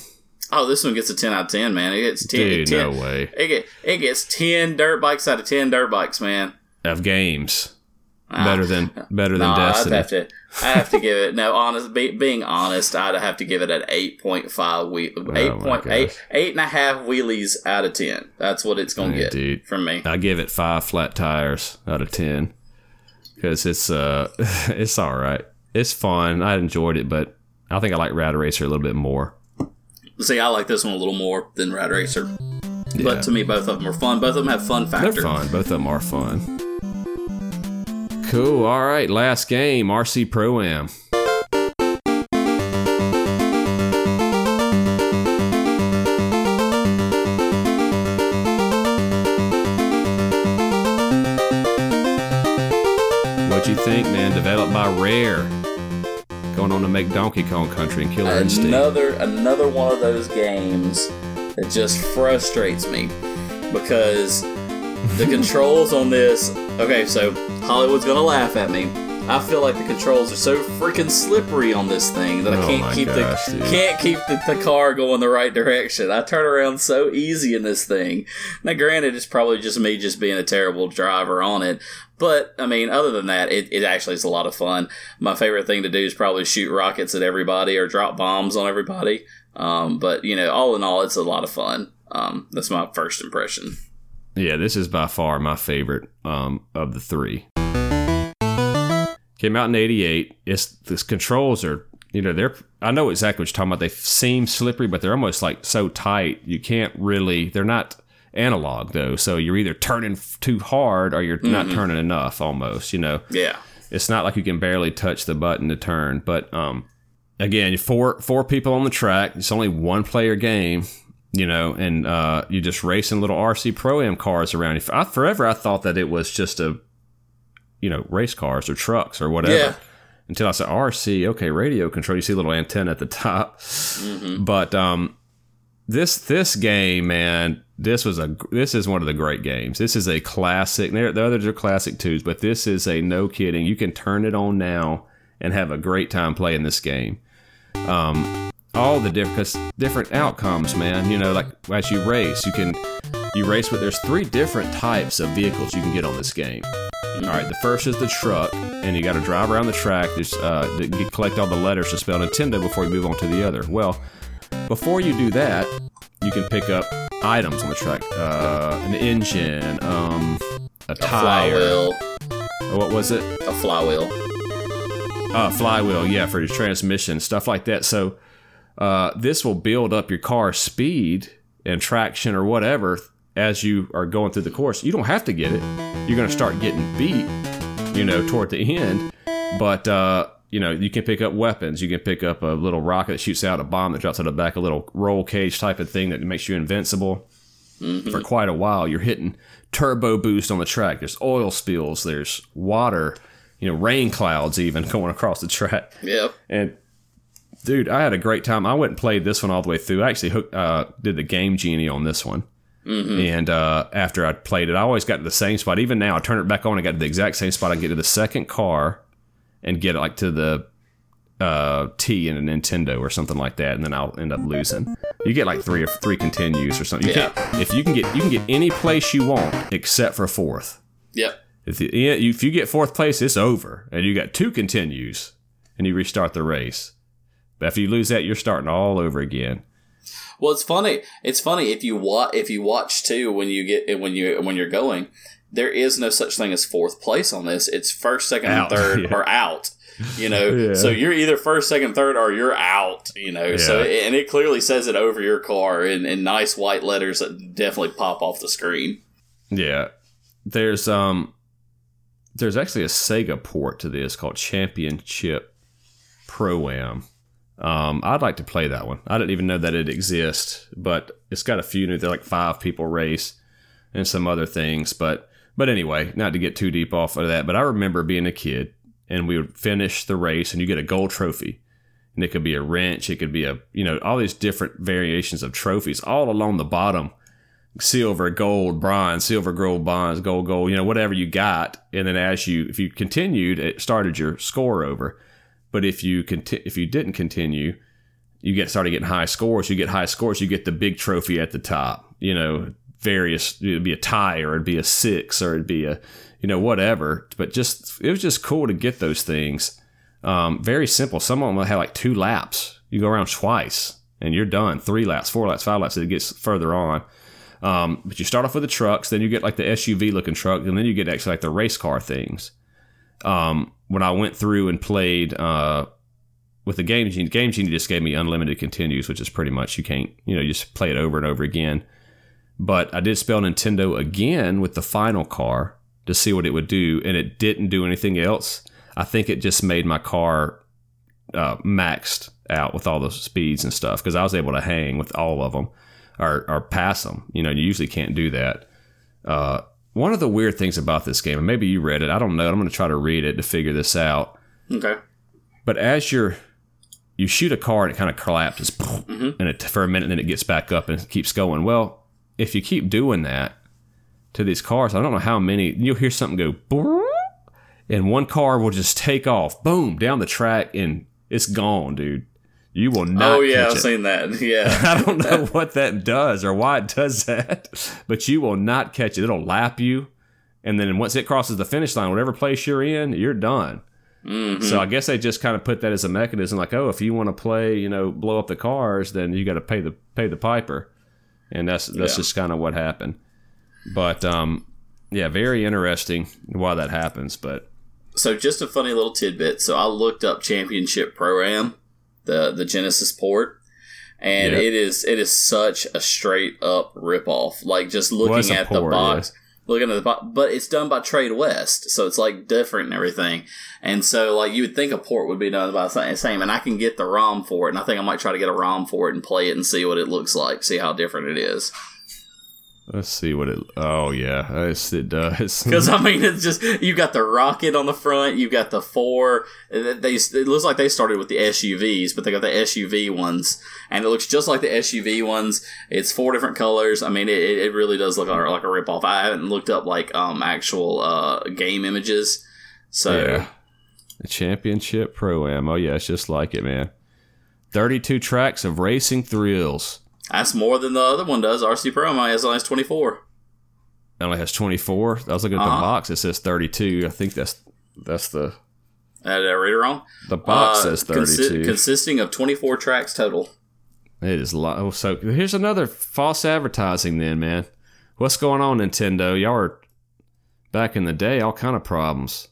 Oh, this one gets a ten out of ten, man. It gets ten. Dude, 10 no way. It, get, it gets ten dirt bikes out of ten dirt bikes, man. Of games. Better than better than No, I'd have to. I have to give it. No, honest. Be, being honest, I'd have to give it an eight point five. Eight Oh my point eight gosh. eight and a half wheelies out of ten. That's what it's gonna get dude. from me. I give it five flat tires out of ten because it's uh it's all right. It's fun. I enjoyed it, but I think I like Rad Racer a little bit more. See, I like this one a little more than Rad Racer. Yeah. But to me, both of them are fun. Both of them have fun They're factor. fun. Both of them are fun. Cool. All right. Last game RC Pro Am. What you think, man? Developed by Rare. Going on to make Donkey Kong Country and Killer Instinct. Another another one of those games that just frustrates me because the controls on this. Okay, so Holliwood's gonna laugh at me. I feel like the controls are so freaking slippery on this thing that I Oh can't my keep gosh, the dude. can't keep the, the car going the right direction. I turn around so easy in this thing. Now, granted, it's probably just me just being a terrible driver on it, but I mean, other than that, it, it actually is a lot of fun. My favorite thing to do is probably shoot rockets at everybody or drop bombs on everybody. Um, but you know, all in all, it's a lot of fun. Um, that's my first impression. Yeah, this is by far my favorite um, of the three. Came out in '88. It's the controls are, you know, they're. I know exactly what you're talking about. They seem slippery, but they're almost like so tight. You can't really. They're not analog though, so you're either turning too hard or you're not turning enough. Almost, you know. Yeah, It's not like you can barely touch the button to turn. But um, again, four four people on the track. It's only one player game, you know, and uh, you just racing little RC Pro Am cars around. I, forever, I thought that it was just a, you know, race cars or trucks or whatever. Yeah. Until I said RC, okay, radio control. You see a little antenna at the top, but um, this this game, man, this was a this is one of the great games. This is a classic. there- The others are classic twos, but this is a no kidding. You can turn it on now and have a great time playing this game. Um, all the different different outcomes, man. You know, like as you race, you can you race with. There's three different types of vehicles you can get on this game. All right, the first is the truck, and you got to drive around the track. There's uh, to collect all the letters to spell Nintendo before you move on to the other. Well, before you do that, you can pick up items on the track, uh, an engine, um, a a tire. flywheel, What was it? a flywheel. uh, flywheel, yeah, for your transmission, stuff like that. So uh, this will build up your car's speed and traction or whatever as you are going through the course. You don't have to get it. You're going to start getting beat, you know, toward the end. But uh, you know, you can pick up weapons. You can pick up a little rocket that shoots out a bomb that drops out of the back, a little roll cage type of thing that makes you invincible for quite a while. You're hitting turbo boost on the track. There's oil spills. There's water. You know, rain clouds even going across the track. Yep. And dude, I had a great time. I went and played this one all the way through. I actually hooked, uh, did the game genie on this one. And uh, after I played it, I always got to the same spot. Even now, I turn it back on and got to the exact same spot. I get to the second car and get like to the uh, T in a Nintendo or something like that, and then I'll end up losing. You get like three or three continues or something. You Yeah. if you can get you can get any place you want except for fourth. Yep. If you, if you get fourth place, it's over, and you got two continues, and you restart the race. But if you lose that, you're starting all over again. Well, it's funny. It's funny if you watch if you watch too when you get when you when you're going. There is no such thing as fourth place on this. It's first, second, Out, and third yeah. or out. You know, Yeah. so you're either first, second, third, or you're out. You know, so and it clearly says it over your car in, in nice white letters that definitely pop off the screen. Yeah, there's um there's actually a Sega port to this called Championship Pro Am. Um, I'd like to play that one. I didn't even know that it exists, but it's got a few new. They're like five people race and some other things. But but anyway, not to get too deep off of that. But I remember being a kid and we would finish the race and you get a gold trophy, and it could be a wrench, it could be a you know all these different variations of trophies all along the bottom silver, gold, bronze, silver, gold, bronze, gold, gold, you know, whatever you got. And then as you, if you continued, it started your score over. But if you conti- if you didn't continue, you get started getting high scores. You get high scores, you get the big trophy at the top. You know, various it'd be a tie or it'd be a six or it'd be a you know whatever. But just it was just cool to get those things. Um, very simple. Some of them have like two laps. You go around twice and you're done. Three laps, four laps, five laps. It gets further on. Um, but you start off with the trucks, then you get like the SUV looking truck, and then you get actually like the race car things. Um, when I went through and played uh, with the Game Genie, Game Genie just gave me unlimited continues, which is pretty much you can't, you know, you just play it over and over again. But I did spell Nintendo again with the final car to see what it would do, and it didn't do anything else. I think it just made my car uh, maxed out with all the speeds and stuff because I was able to hang with all of them or, or pass them. You know, you usually can't do that. Uh, one of the weird things about this game, and maybe you read it, I don't know. I'm going to try to read it to figure this out. Okay. But as you're you shoot a car and it kind of collapses, mm-hmm. and it for a minute, and then it gets back up and keeps going. Well, if you keep doing that to these cars, I don't know how many you'll hear something go, and one car will just take off, boom, down the track, and it's gone, dude. You will not. Oh yeah, I've it. seen that. Yeah, I don't know what that does or why it does that, but you will not catch it. It'll lap you, and then once it crosses the finish line, whatever place you're in, you're done. Mm-hmm. So I guess they just kind of put that as a mechanism, like, oh, if you want to play, you know, blow up the cars, then you got to pay the pay the piper, and that's that's yeah. just kind of what happened. But um, yeah, very interesting why that happens. But so just a funny little tidbit. So I looked up Championship Pro Am the the Genesis port, and it is it is such a straight up rip off. Like just looking at port, the box. Yeah. Looking at the box, but it's done by Tradewest, so it's like different and everything. And so, like you would think a port would be done by the same, and I can get the ROM for it, and I think I might try to get a ROM for it and play it and see what it looks like, see how different it is. Let's see what it. Oh yeah, yes, it does. Because I mean, it's just you got the rocket on the front. You got the four. They it looks like they started with the SUVs, but they got the SUV ones, and it looks just like the SUV ones. It's four different colors. I mean, it, it really does look like, like a rip off. I haven't looked up like um actual uh game images, so. Yeah. The championship pro am. Oh yeah, it's just like it, man. Thirty-two tracks of racing thrills. That's more than the other one does. RC Pro only has only has twenty four. It only has twenty four. I was looking at uh-huh. the box. It says thirty two. I think that's that's the. Uh, did I read it wrong? The box uh, says thirty two, consi- consisting of twenty four tracks total. It is lo- oh, so. Here's another false advertising. Then, man, what's going on, Nintendo? Y'all are back in the day, all kind of problems.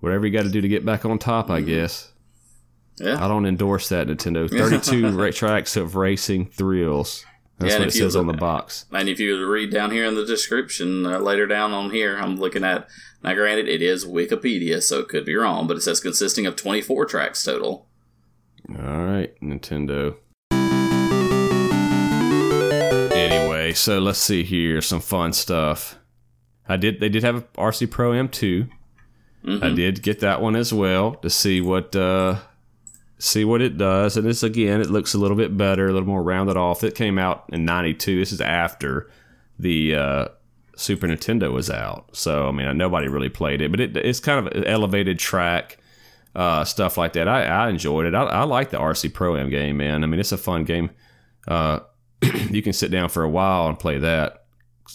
Whatever you got to do to get back on top, mm-hmm. I guess. Yeah. I don't endorse that Nintendo. 32 tracks of racing thrills. That's yeah, what it says on the box. And if you read down here in the description, uh, later down on here, I'm looking at. Now, granted, it is Wikipedia, so it could be wrong, but it says consisting of 24 tracks total. All right, Nintendo. Anyway, so let's see here some fun stuff. I did. They did have a RC Pro Am 2. Mm-hmm. I did get that one as well to see what uh, see what it does. And this again, it looks a little bit better, a little more rounded off. It came out in '92. This is after the uh, Super Nintendo was out, so I mean nobody really played it, but it, it's kind of elevated track. Uh, stuff like that. I, I enjoyed it. I, I like the RC Pro Am game, man. I mean, it's a fun game. Uh, you can sit down for a while and play that.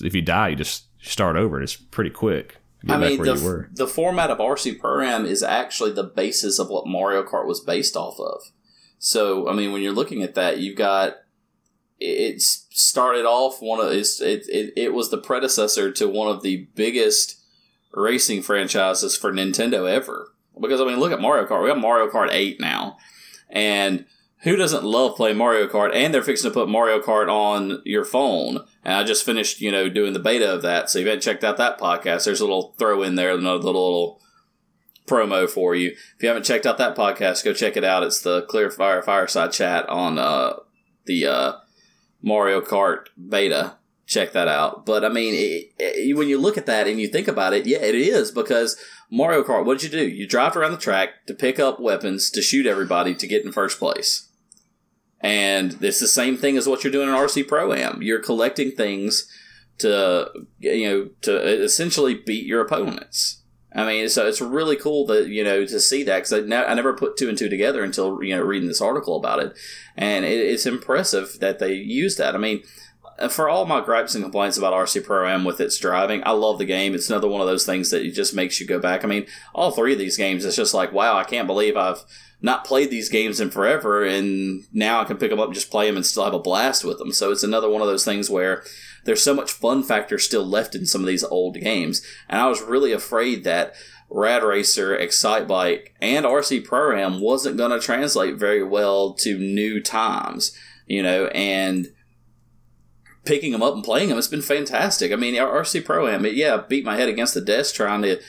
If you die, you just start over. It's pretty quick. I mean, the, the format of RC Pro Am is actually the basis of what Mario Kart was based off of. So, I mean, when you're looking at that, you've got it started off one of it, it it was the predecessor to one of the biggest racing franchises for Nintendo ever. Because I mean, look at Mario Kart. We have Mario Kart Eight now, and who doesn't love playing Mario Kart? And they're fixing to put Mario Kart on your phone. And I just finished, you know, doing the beta of that. So if you haven't checked out that podcast, there's a little throw in there, another little, little promo for you. If you haven't checked out that podcast, go check it out. It's the Kleerfyre Fireside Chat on uh, the uh, Mario Kart beta. Check that out. But I mean, it, it, when you look at that and you think about it, yeah, it is because Mario Kart. What did you do? You drive around the track to pick up weapons to shoot everybody to get in first place. And it's the same thing as what you're doing in RC Pro Am. You're collecting things to you know to essentially beat your opponents. I mean, so it's really cool that you know to see that because I, ne- I never put two and two together until you know reading this article about it, and it, it's impressive that they use that. I mean, uh, for all my gripes and complaints about RC Pro Am with its driving, I love the game. It's another one of those things that it just makes you go back. I mean, all three of these games, it's just like, wow, I can't believe I've not played these games in forever, and now I can pick them up and just play them and still have a blast with them. So it's another one of those things where there's so much fun factor still left in some of these old games, and I was really afraid that Rad Racer, Excitebike, and RC Pro Am wasn't going to translate very well to new times, you know, and picking them up and playing them, it's been fantastic. I mean, RC Pro Am, yeah, beat my head against the desk trying to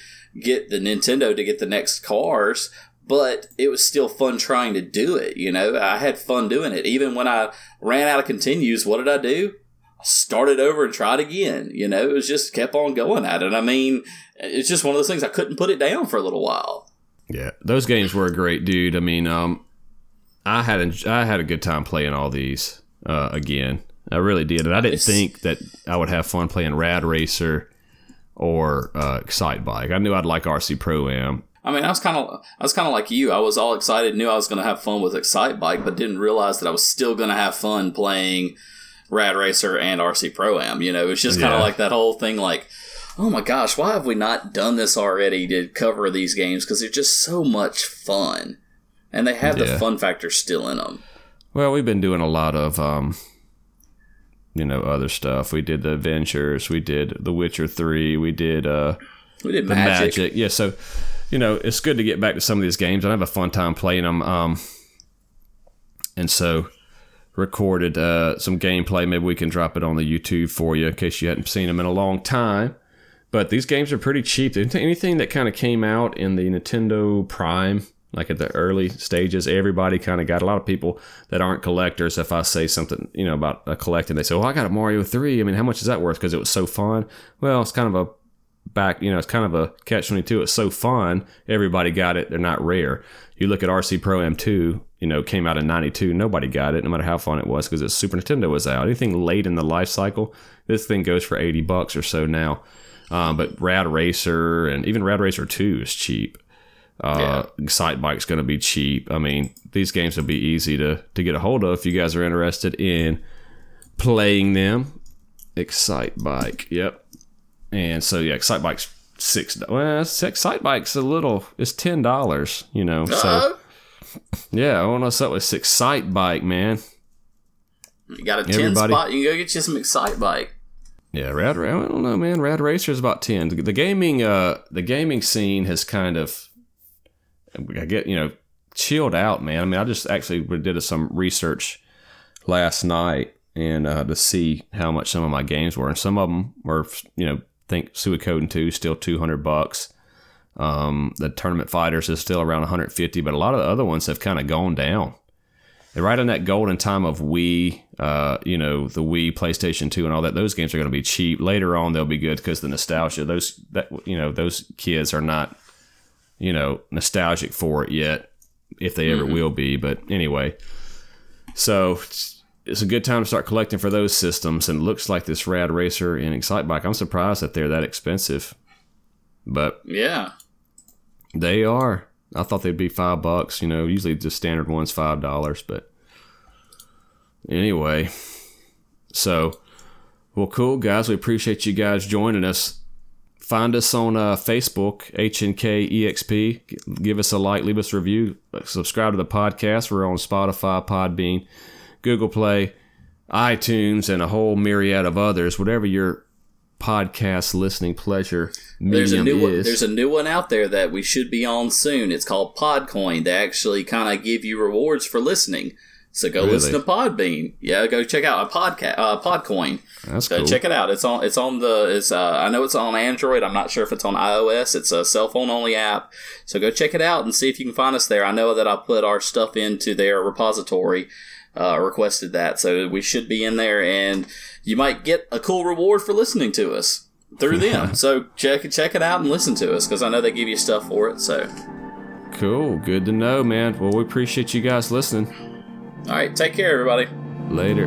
get the Nintendo to get the next cars, but it was still fun trying to do it. You know, I had fun doing it. Even when I ran out of continues, what did I do? I started over and tried again. You know, it was just kept on going at it. I mean, it's just one of those things I couldn't put it down for a little while. Yeah, those games were great, dude. I mean, um, I had a, I had a good time playing all these uh, again. I really did, and I didn't think that I would have fun playing Rad Racer or uh, Excitebike. I knew I'd like RC Pro Am, I mean, I was kind of, I was kind of like you. I was all excited, knew I was going to have fun with Excitebike, but didn't realize that I was still going to have fun playing Rad Racer and RC Pro Am. You know, it's just kind of yeah. like that whole thing, like, oh my gosh, why have we not done this already to cover these games? Because they're just so much fun, and they have yeah. the fun factor still in them. Well, we've been doing a lot of, um, you know, other stuff. We did the Adventures, we did The Witcher Three, we did, uh, we did the Magic. Magic. Yeah, so you know, it's good to get back to some of these games. I have a fun time playing them. Um, and so recorded uh, some gameplay. Maybe we can drop it on the YouTube for you in case you hadn't seen them in a long time. But these games are pretty cheap. Anything that kind of came out in the Nintendo Prime, like at the early stages, everybody kind of got a lot of people that aren't collectors. If I say something, you know, about a collecting, they say, "Well, I got a Mario 3. I mean, how much is that worth? Because it was so fun." Well, it's kind of a back, you know, it's kind of a catch 22. It's so fun. Everybody got it. They're not rare. You look at RC Pro Am 2, you know, came out in 92. Nobody got it, no matter how fun it was, because Super Nintendo was out. Anything late in the life cycle, this thing goes for 80 bucks or so now. Um, but Rad Racer and even Rad Racer 2 is cheap. Uh, yeah. Excitebike's going to be cheap. I mean, these games will be easy to, to get a hold of if you guys are interested in playing them. Excite Bike. Yep. And so yeah, Excitebike's six. Well, Excitebike's a little. It's ten dollars. You know. Uh-oh. So yeah, I want to start with Excitebike, man. You got a ten Everybody. spot. You can go get you some Excitebike. Yeah, Rad. I don't know, man. Rad Racer is about ten. The gaming, uh, the gaming scene has kind of, I get you know, chilled out, man. I mean, I just actually did some research last night and uh, to see how much some of my games were, and some of them were, you know, think Suikoden 2 still 200 bucks. Um, the Tournament Fighters is still around 150, but a lot of the other ones have kind of gone down. They're right in that golden time of Wii, uh, you know, the Wii, PlayStation 2, and all that. Those games are going to be cheap. Later on, they'll be good because the nostalgia. Those that you know, those kids are not, you know, nostalgic for it yet, if they ever mm-hmm. will be. But anyway, so it's a good time to start collecting for those systems. And it looks like this Rad Racer and Excitebike. I'm surprised that they're that expensive, but yeah, they are. I thought they'd be five bucks. You know, usually the standard one's five dollars, but anyway. So, well, cool guys. We appreciate you guys joining us. Find us on uh, Facebook, HNK EXP. Give us a like, leave us a review, subscribe to the podcast. We're on Spotify, Podbean. Google Play, iTunes, and a whole myriad of others, whatever your podcast listening pleasure there's a new is. One, there's a new one out there that we should be on soon. It's called Podcoin. They actually kind of give you rewards for listening. So go Really? listen to Podbean. Yeah, go check out a podcast, uh, Podcoin. That's So cool. check it out. It's on. It's on the. It's. Uh, I know it's on Android. I'm not sure if it's on iOS. It's a cell phone only app. So go check it out and see if you can find us there. I know that I put our stuff into their repository. Uh, requested that, so we should be in there, and you might get a cool reward for listening to us through them. so check check it out and listen to us because I know they give you stuff for it. So Cool. Good to know, man. Well, we appreciate you guys listening. all right, take care, everybody. Later.